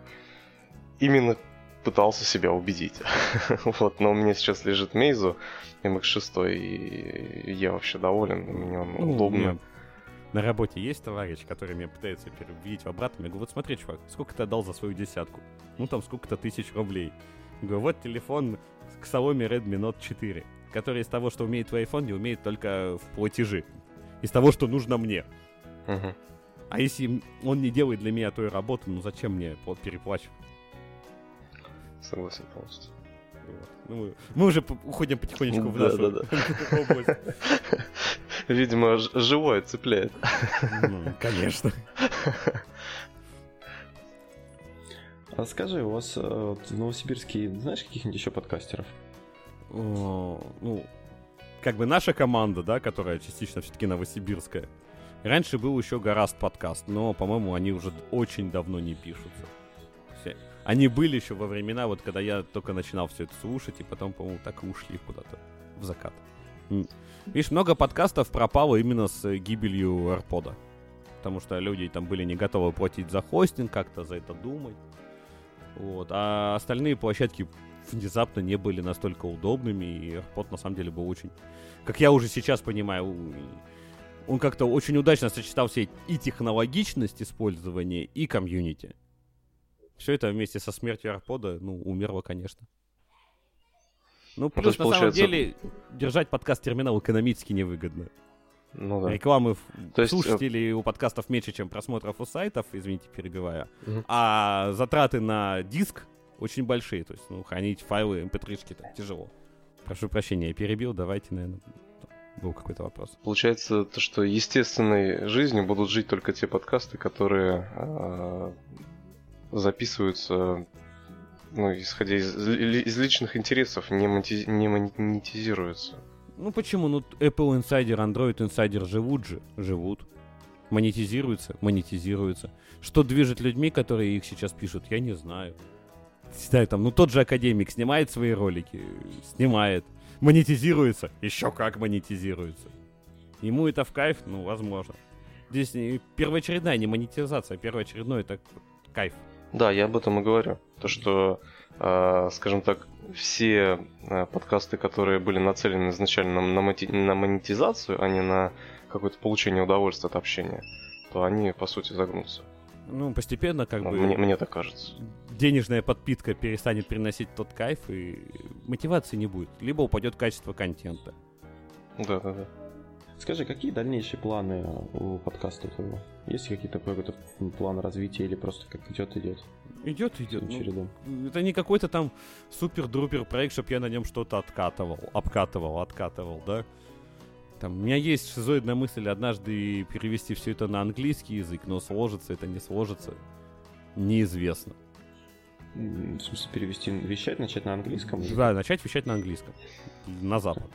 именно пытался себя убедить. вот, но у меня сейчас лежит Meizu MX6, и я вообще доволен. Мне он ну, удобно. На работе есть товарищ, который меня пытается переубедить в обратном. Я говорю, вот смотри, чувак, сколько ты отдал за свою десятку? Ну, там сколько-то тысяч рублей. Я говорю, вот телефон к Xiaomi Redmi Note 4 который из того, что умеет твой iPhone, не умеет только в платежи. Из того, что нужно мне. Угу. А если он не делает для меня той работы, ну зачем мне переплачивать? Согласен полностью. Вот. Ну, мы уже уходим потихонечку в нашу да, да. область. Видимо, живое цепляет. Ну, конечно. А скажи, у вас э, в Новосибирске знаешь каких-нибудь еще подкастеров? Ну, как бы наша команда, да, которая частично все-таки новосибирская. Раньше был еще Гораст подкаст, но, по-моему, они уже очень давно не пишутся. Все. Они были еще во времена, вот когда я только начинал все это слушать, и потом, по-моему, так и ушли куда-то в закат. Видишь, много подкастов пропало именно с гибелью AirPod. Потому что люди там были не готовы платить за хостинг, как-то за это думать. Вот. А остальные площадки внезапно не были настолько удобными, и AirPod на самом деле был очень, как я уже сейчас понимаю, он как-то очень удачно сочетал все и технологичность использования, и комьюнити. Все это вместе со смертью AirPod, ну, умерло, конечно. Ну, ну плюс, на получается... самом деле, держать подкаст-терминал экономически невыгодно. Ну, да. Рекламы То есть... слушателей у подкастов меньше, чем просмотров у сайтов, извините, перебивая. Угу. А затраты на диск очень большие. То есть, ну, хранить файлы mp3 так тяжело. Прошу прощения, я перебил. Давайте, наверное, был какой-то вопрос. Получается, то, что естественной жизнью будут жить только те подкасты, которые э, записываются, ну, исходя из, из личных интересов, не монетизируются. Ну почему? Ну Apple Insider, Android Insider живут же, живут. Монетизируются, монетизируются. Что движет людьми, которые их сейчас пишут, я не знаю считаю, там, ну тот же академик снимает свои ролики, снимает, монетизируется, еще как монетизируется. Ему это в кайф, ну, возможно. Здесь первоочередная не монетизация, а первоочередной это кайф. Да, я об этом и говорю. То, что, э, скажем так, все э, подкасты, которые были нацелены изначально на, на, на монетизацию, а не на какое-то получение удовольствия от общения, то они, по сути, загнутся. Ну, постепенно, как ну, бы... Мне, мне так кажется денежная подпитка перестанет приносить тот кайф, и мотивации не будет. Либо упадет качество контента. Да, да, да. Скажи, какие дальнейшие планы у подкаста твоего? Есть какие-то какой-то план развития или просто как идет, идет? Идет, идет. Ну, это не какой-то там супер-друпер проект, чтобы я на нем что-то откатывал, обкатывал, откатывал, да? Там, у меня есть шизоидная мысль однажды перевести все это на английский язык, но сложится это, не сложится, неизвестно в смысле, перевести, вещать, начать на английском? Да, начать вещать на английском. На запад.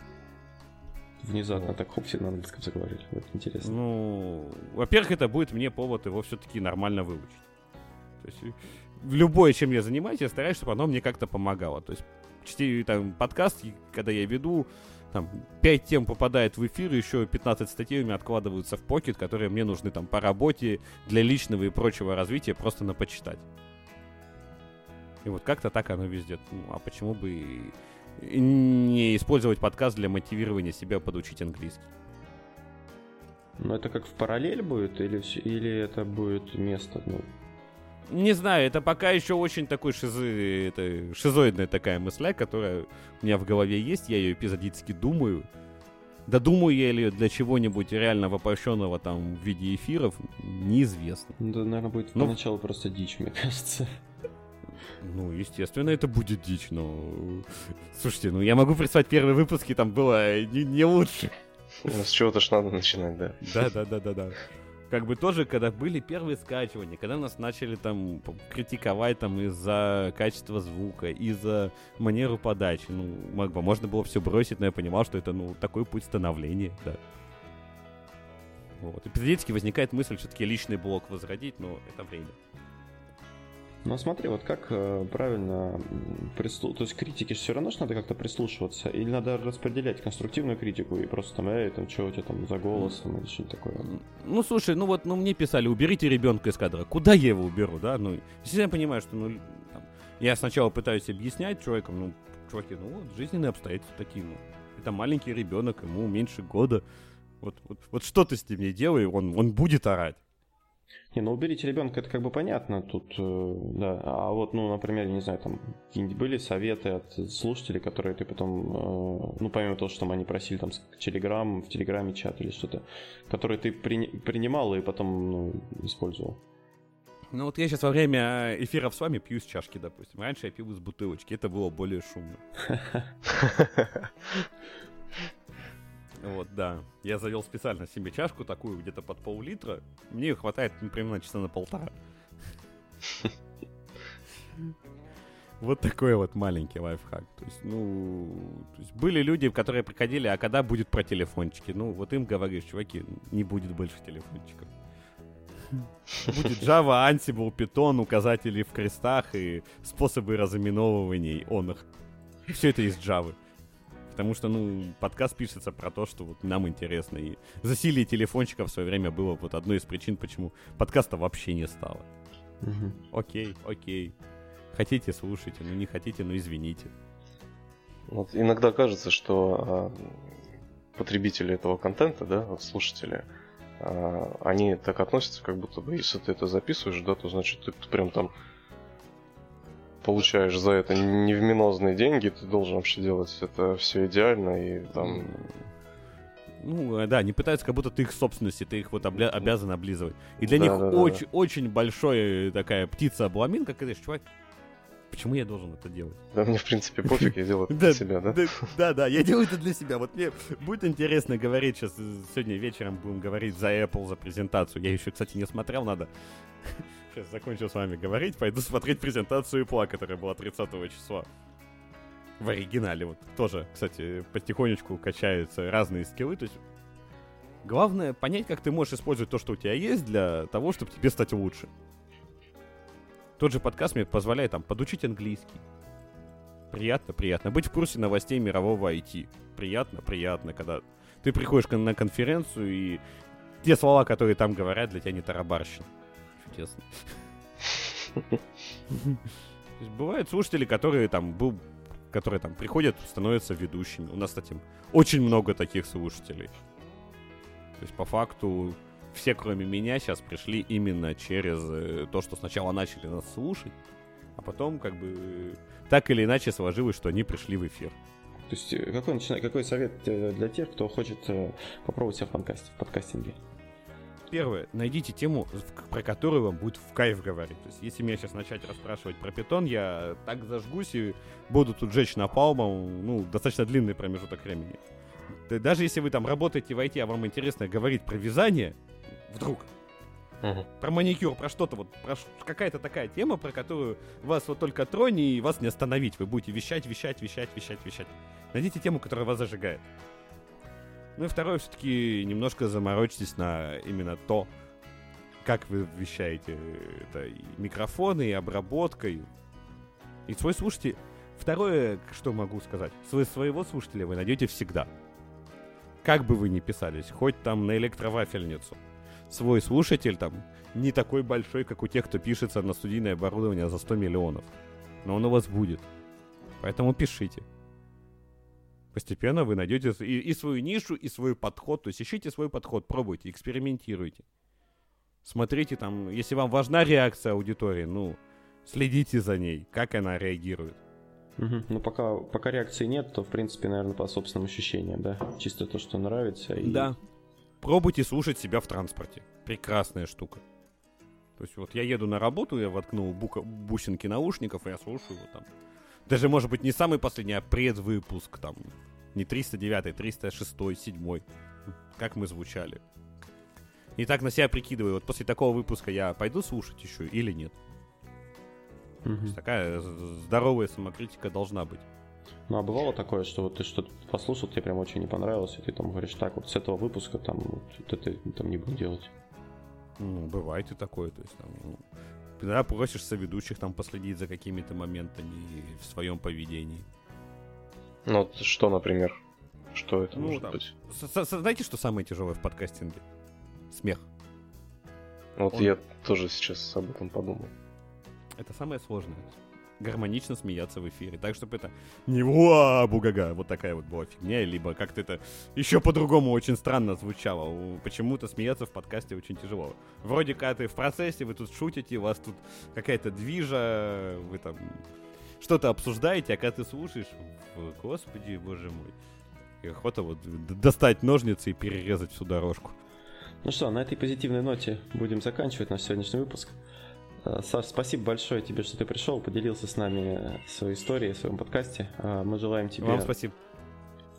Внезапно так хоп, все на английском заговорили. Вот интересно. Ну, во-первых, это будет мне повод его все-таки нормально выучить. То есть любое, чем я занимаюсь, я стараюсь, чтобы оно мне как-то помогало. То есть чти, там, подкаст, когда я веду, там, 5 тем попадает в эфир, еще 15 статей у меня откладываются в покет, которые мне нужны там по работе, для личного и прочего развития, просто на почитать. И вот как-то так оно везде. Ну, а почему бы не использовать подкаст для мотивирования себя подучить английский? Ну, это как в параллель будет, или, или это будет место, ну, не знаю, это пока еще очень такой шизы, это шизоидная такая мысля, которая у меня в голове есть, я ее эпизодически думаю. Додумаю я ли для чего-нибудь реально воплощенного там в виде эфиров, неизвестно. Ну, да, наверное, будет ну, поначалу просто дичь, мне кажется. Ну, естественно, это будет дичь, но... Слушайте, ну я могу представить первые выпуски, там было не, не лучше. Ну, с чего-то ж надо начинать, да. Да-да-да-да-да как бы тоже, когда были первые скачивания, когда нас начали там критиковать там из-за качества звука, из-за манеру подачи, ну, как бы можно было все бросить, но я понимал, что это, ну, такой путь становления, да. Вот. Эпизодически возникает мысль все-таки личный блог возродить, но это время. Ну смотри, вот как э, правильно прислу... То есть критики все равно же надо как-то прислушиваться, или надо распределять конструктивную критику и просто там, эй, там, что у тебя там за голосом или что-то такое? Ну, слушай, ну вот, ну мне писали, уберите ребенка из кадра. Куда я его уберу, да? Ну, я понимаю, что, ну, там, я сначала пытаюсь объяснять человеком, ну, чуваки, ну вот, жизненные обстоятельства такие, ну, это маленький ребенок, ему меньше года. Вот, вот, вот что ты с ним не делай, он, он будет орать. Не, ну уберите ребенка, это как бы понятно тут, э, да. А вот, ну, например, не знаю, там какие-нибудь были советы от слушателей, которые ты потом, э, ну, помимо того, что там они просили там Телеграм, в Телеграме чат или что-то, которые ты при, принимал и потом, ну, использовал. Ну вот я сейчас во время эфиров с вами пью с чашки, допустим. Раньше я пил из бутылочки, это было более шумно. Вот, да. Я завел специально себе чашку такую, где-то под пол-литра. Мне ее хватает ну, примерно часа на полтора. Вот такой вот маленький лайфхак. То есть, ну, то есть были люди, которые приходили, а когда будет про телефончики? Ну, вот им говоришь, чуваки, не будет больше телефончиков. Будет Java, Ansible, Python, указатели в крестах и способы разыменовывания он их. Все это из Java. Потому что, ну, подкаст пишется про то, что вот нам интересно. И засилие телефончиков в свое время было вот одной из причин, почему подкаста вообще не стало. Угу. Окей, окей. Хотите, слушайте, ну не хотите, ну извините. Вот иногда кажется, что э, потребители этого контента, да, вот слушатели, э, они так относятся, как будто бы, если ты это записываешь, да, то значит ты прям там получаешь за это невменозные деньги, ты должен вообще делать это все идеально и там... Ну, э, да, не пытаются, как будто ты их собственности, ты их вот обля- обязан облизывать. И для да, них да, очень, да. очень большой такая птица-обламин, как это, чувак, почему я должен это делать? Да, мне, в принципе, пофиг, я делаю это для себя, да? Да, да, я делаю это для себя. Вот мне будет интересно говорить сейчас, э, сегодня вечером будем говорить за Apple, за презентацию. Я еще, кстати, не смотрел, надо Сейчас закончу с вами говорить, пойду смотреть презентацию Apple, которая была 30 числа. В оригинале вот тоже, кстати, потихонечку качаются разные скиллы. То есть главное понять, как ты можешь использовать то, что у тебя есть, для того, чтобы тебе стать лучше. Тот же подкаст мне позволяет там подучить английский. Приятно, приятно. Быть в курсе новостей мирового IT. Приятно, приятно, когда ты приходишь на конференцию и те слова, которые там говорят, для тебя не тарабарщина честно. Бывают слушатели, которые там был, которые там приходят, становятся ведущими. У нас, кстати, очень много таких слушателей. То есть, по факту, все, кроме меня, сейчас пришли именно через э, то, что сначала начали нас слушать, а потом, как бы, так или иначе сложилось, что они пришли в эфир. То есть, э, какой, какой совет э, для тех, кто хочет попробовать себя в подкасте, в подкастинге? Первое, найдите тему, про которую вам будет в кайф говорить. То есть, если меня сейчас начать расспрашивать про питон, я так зажгусь и буду тут жечь напалмом, ну, достаточно длинный промежуток времени. Даже если вы там работаете в IT, а вам интересно говорить про вязание, вдруг, Uh-huh. Про маникюр, про что-то, вот про какая-то такая тема, про которую вас вот только трони и вас не остановить. Вы будете вещать, вещать, вещать, вещать, вещать. Найдите тему, которая вас зажигает. Ну и второе, все-таки немножко заморочитесь на именно то, как вы вещаете это и микрофоны, и обработкой. И свой слушайте, Второе, что могу сказать. Свой, своего слушателя вы найдете всегда. Как бы вы ни писались, хоть там на электровафельницу. Свой слушатель там не такой большой, как у тех, кто пишется на студийное оборудование за 100 миллионов. Но он у вас будет. Поэтому пишите. Постепенно вы найдете и, и свою нишу, и свой подход. То есть ищите свой подход, пробуйте, экспериментируйте. Смотрите там, если вам важна реакция аудитории, ну, следите за ней, как она реагирует. Угу. Ну, пока, пока реакции нет, то, в принципе, наверное, по собственным ощущениям, да? Чисто то, что нравится. И... Да. Пробуйте слушать себя в транспорте. Прекрасная штука. То есть вот я еду на работу, я воткнул бука, бусинки наушников, и я слушаю его там. Даже, может быть, не самый последний, а предвыпуск там. Не 309, 306, 7. Как мы звучали. И так на себя прикидываю, вот после такого выпуска я пойду слушать еще или нет. Угу. То есть такая здоровая самокритика должна быть. Ну, а бывало такое, что вот ты что-то послушал, тебе прям очень не понравилось, и ты там говоришь, так, вот с этого выпуска там вот это там не буду делать. Ну, бывает и такое, то есть там, ну, когда просишь соведущих там последить за какими-то моментами в своем поведении. Ну, что, например? Что это Ну, может там, быть? С- Знаете, что самое тяжелое в подкастинге? Смех. Вот он- я тоже сейчас об этом подумал. Это самое сложное. Гармонично смеяться в эфире. Так, чтобы это не «Уа, бугага!» Вот такая вот была фигня, либо как-то это еще по-другому очень странно звучало. Почему-то смеяться в подкасте очень тяжело. Вроде как ты в процессе, вы тут шутите, у вас тут какая-то движа, вы там что-то обсуждаете, а когда ты слушаешь, господи, боже мой. И охота вот достать ножницы и перерезать всю дорожку. Ну что, на этой позитивной ноте будем заканчивать наш сегодняшний выпуск. Э, Саш, спасибо большое тебе, что ты пришел, поделился с нами своей историей, в своем подкасте. Э, Мы желаем тебе, Вам спасибо.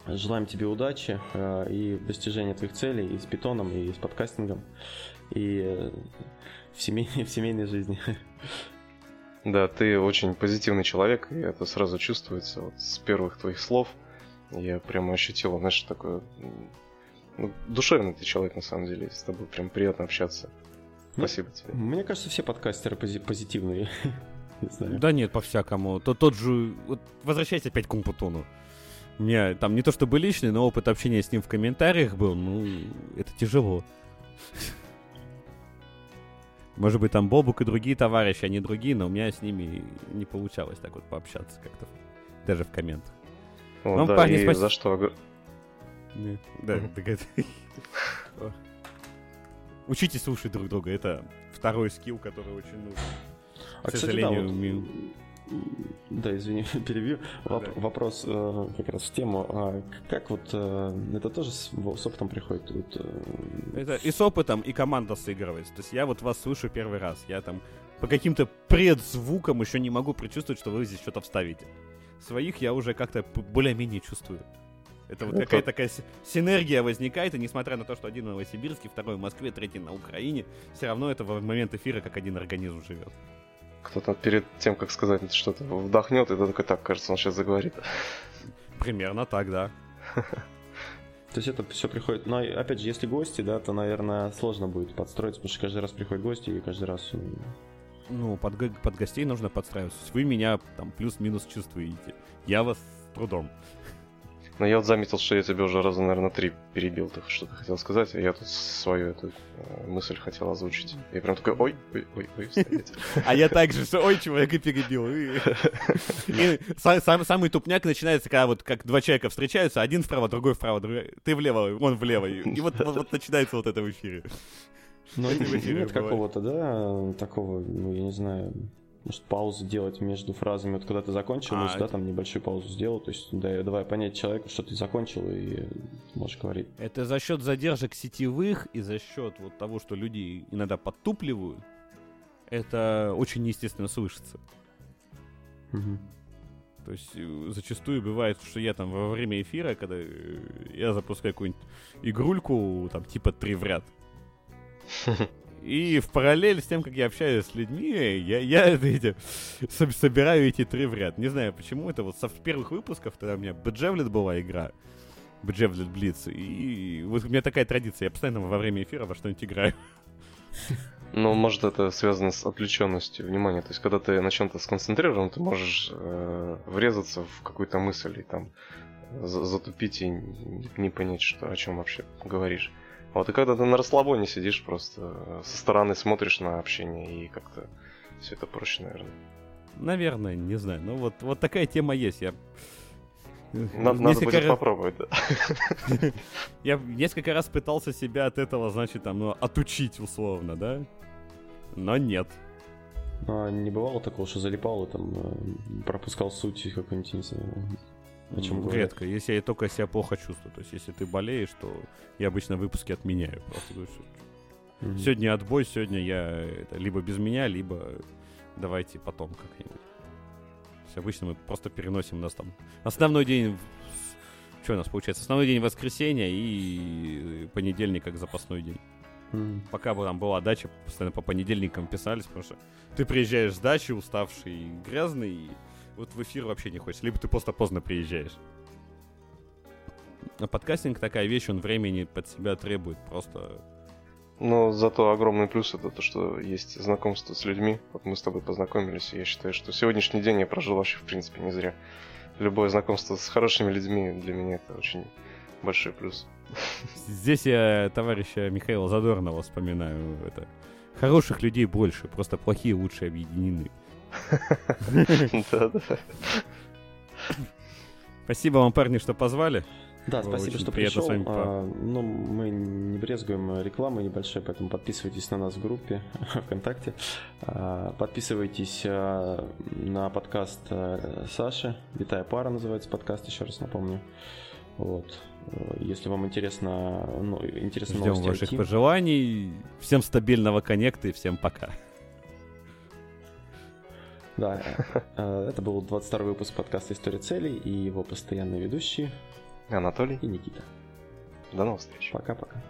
желаем тебе удачи э, и достижения твоих целей и с питоном, и с подкастингом, и в семейной, в семейной жизни. Да, ты очень позитивный человек, и это сразу чувствуется вот с первых твоих слов. Я прямо ощутил, знаешь, такое... ну, душевный ты человек, на самом деле. С тобой прям приятно общаться. Ну, Спасибо тебе. Мне кажется, все подкастеры пози- позитивные. Не знаю. Да нет, по-всякому. То, тот же... Вот, возвращайся опять к Умпутуну. У меня там не то чтобы личный, но опыт общения с ним в комментариях был, ну, это тяжело. Может быть, там Бобук и другие товарищи, они другие, но у меня с ними не получалось так вот пообщаться как-то. Даже в комментах. Вот, Вам, да, парни, и спасибо. за что... Не, Да, так это- О. Учитесь слушать друг друга, это второй скилл, который очень нужен. А, К кстати, да, сожалению, вот, ми- да, извини, перебью. Воп- Да. Вопрос э, как раз в тему. А как вот э, это тоже с, с опытом приходит? Вот, э, Это и с опытом, и команда сыгрывается. То есть я вот вас слышу первый раз. Я там по каким-то предзвукам еще не могу предчувствовать, что вы здесь что-то вставите. Своих я уже как-то более-менее чувствую. Это вот Это- какая-то такая си- синергия возникает, и несмотря на то, что один в Новосибирске, второй в Москве, третий на Украине, все равно это в момент эфира как один организм живет. Кто-то перед тем, как сказать что-то, вдохнет, и такой, так, кажется, он сейчас заговорит. Примерно так, да. То есть это все приходит. Но опять же, если гости, да, то, наверное, сложно будет подстроиться, потому что каждый раз приходят гости, и каждый раз. м, Ну, под, под гостей нужно подстраиваться. То есть Вы меня там плюс-минус чувствуете. Я вас с трудом. Но я вот заметил, что я тебе уже раза, наверное, три перебил. Ты что-то хотел сказать, а я тут свою эту э, мысль хотел озвучить. Я прям такой, ой, ой, ой, ой. А я также, что ой, перебил. И- сам- Самый тупняк начинается, когда вот как два человека встречаются, один вправо, другой вправо, ты влево, он влево. И вот начинается вот это в эфире. Ну, в эфире нет какого-то, да, такого, ну, я не знаю, может, паузу делать между фразами. Вот когда ты закончил, А, это- там небольшую паузу сделал, то есть да, давай понять человеку, что ты закончил, и можешь говорить. Это за счет задержек сетевых и за счет вот того, что люди иногда подтупливают, это очень неестественно слышится. То есть э, зачастую бывает, что я там во время эфира, когда э, я запускаю какую-нибудь игрульку, там типа три в ряд. И в параллель с тем, как я общаюсь с людьми, я, я эти, соб- собираю эти три в ряд. Не знаю почему, это вот со первых выпусков, тогда у меня Бэджевлет была игра, Бэджевлет Блиц, и вот у меня такая традиция, я постоянно во время эфира во что-нибудь играю. Ну, может, это связано с отвлеченностью внимания. То есть, когда ты на чем-то сконцентрирован, ты можешь э, врезаться в какую-то мысль и там затупить и не понять, что, о чем вообще говоришь. Вот и когда ты на расслабоне сидишь, просто э, со стороны смотришь на общение и как-то все это проще, наверное. Наверное, не знаю. Ну вот, вот такая тема есть. Я надо, надо будет раз... попробовать, да. Я несколько раз пытался себя от этого, значит, там, ну, отучить условно, да? Но нет. А не бывало такого, что залипал и там э, пропускал суть какой-нибудь, не знаю, говорят? Редко, если я только себя плохо чувствую. То есть, если ты болеешь, то я обычно выпуски отменяю. Просто говорю, mm-hmm. сегодня отбой, сегодня я это, либо без меня, либо давайте потом как-нибудь есть обычно мы просто переносим нас там основной день что у нас получается? Основной день воскресенья и понедельник как запасной день. Mm. Пока бы там была дача, постоянно по понедельникам писались, потому что ты приезжаешь с дачи, уставший грязный, вот в эфир вообще не хочется. Либо ты просто поздно приезжаешь. А подкастинг такая вещь, он времени под себя требует. Просто но зато огромный плюс это то, что есть знакомство с людьми. Вот мы с тобой познакомились, и я считаю, что сегодняшний день я прожил вообще, в принципе, не зря. Любое знакомство с хорошими людьми для меня это очень большой плюс. Здесь я товарища Михаила Задорнова вспоминаю. Это хороших людей больше, просто плохие лучше объединены. Спасибо вам, парни, что позвали. Да, спасибо, что пришел. А, ну, мы не брезгуем рекламой небольшой, поэтому подписывайтесь на нас в группе ВКонтакте. А, подписывайтесь а, на подкаст а, Саши. Витая пара называется подкаст, еще раз напомню. Вот. Если вам интересно, ну, интересно Ждем ваших IT. пожеланий. Всем стабильного коннекта и всем пока. Да, э, это был 22 выпуск подкаста «История целей» и его постоянные ведущие Анатолий и Никита. До новых встреч. Пока-пока.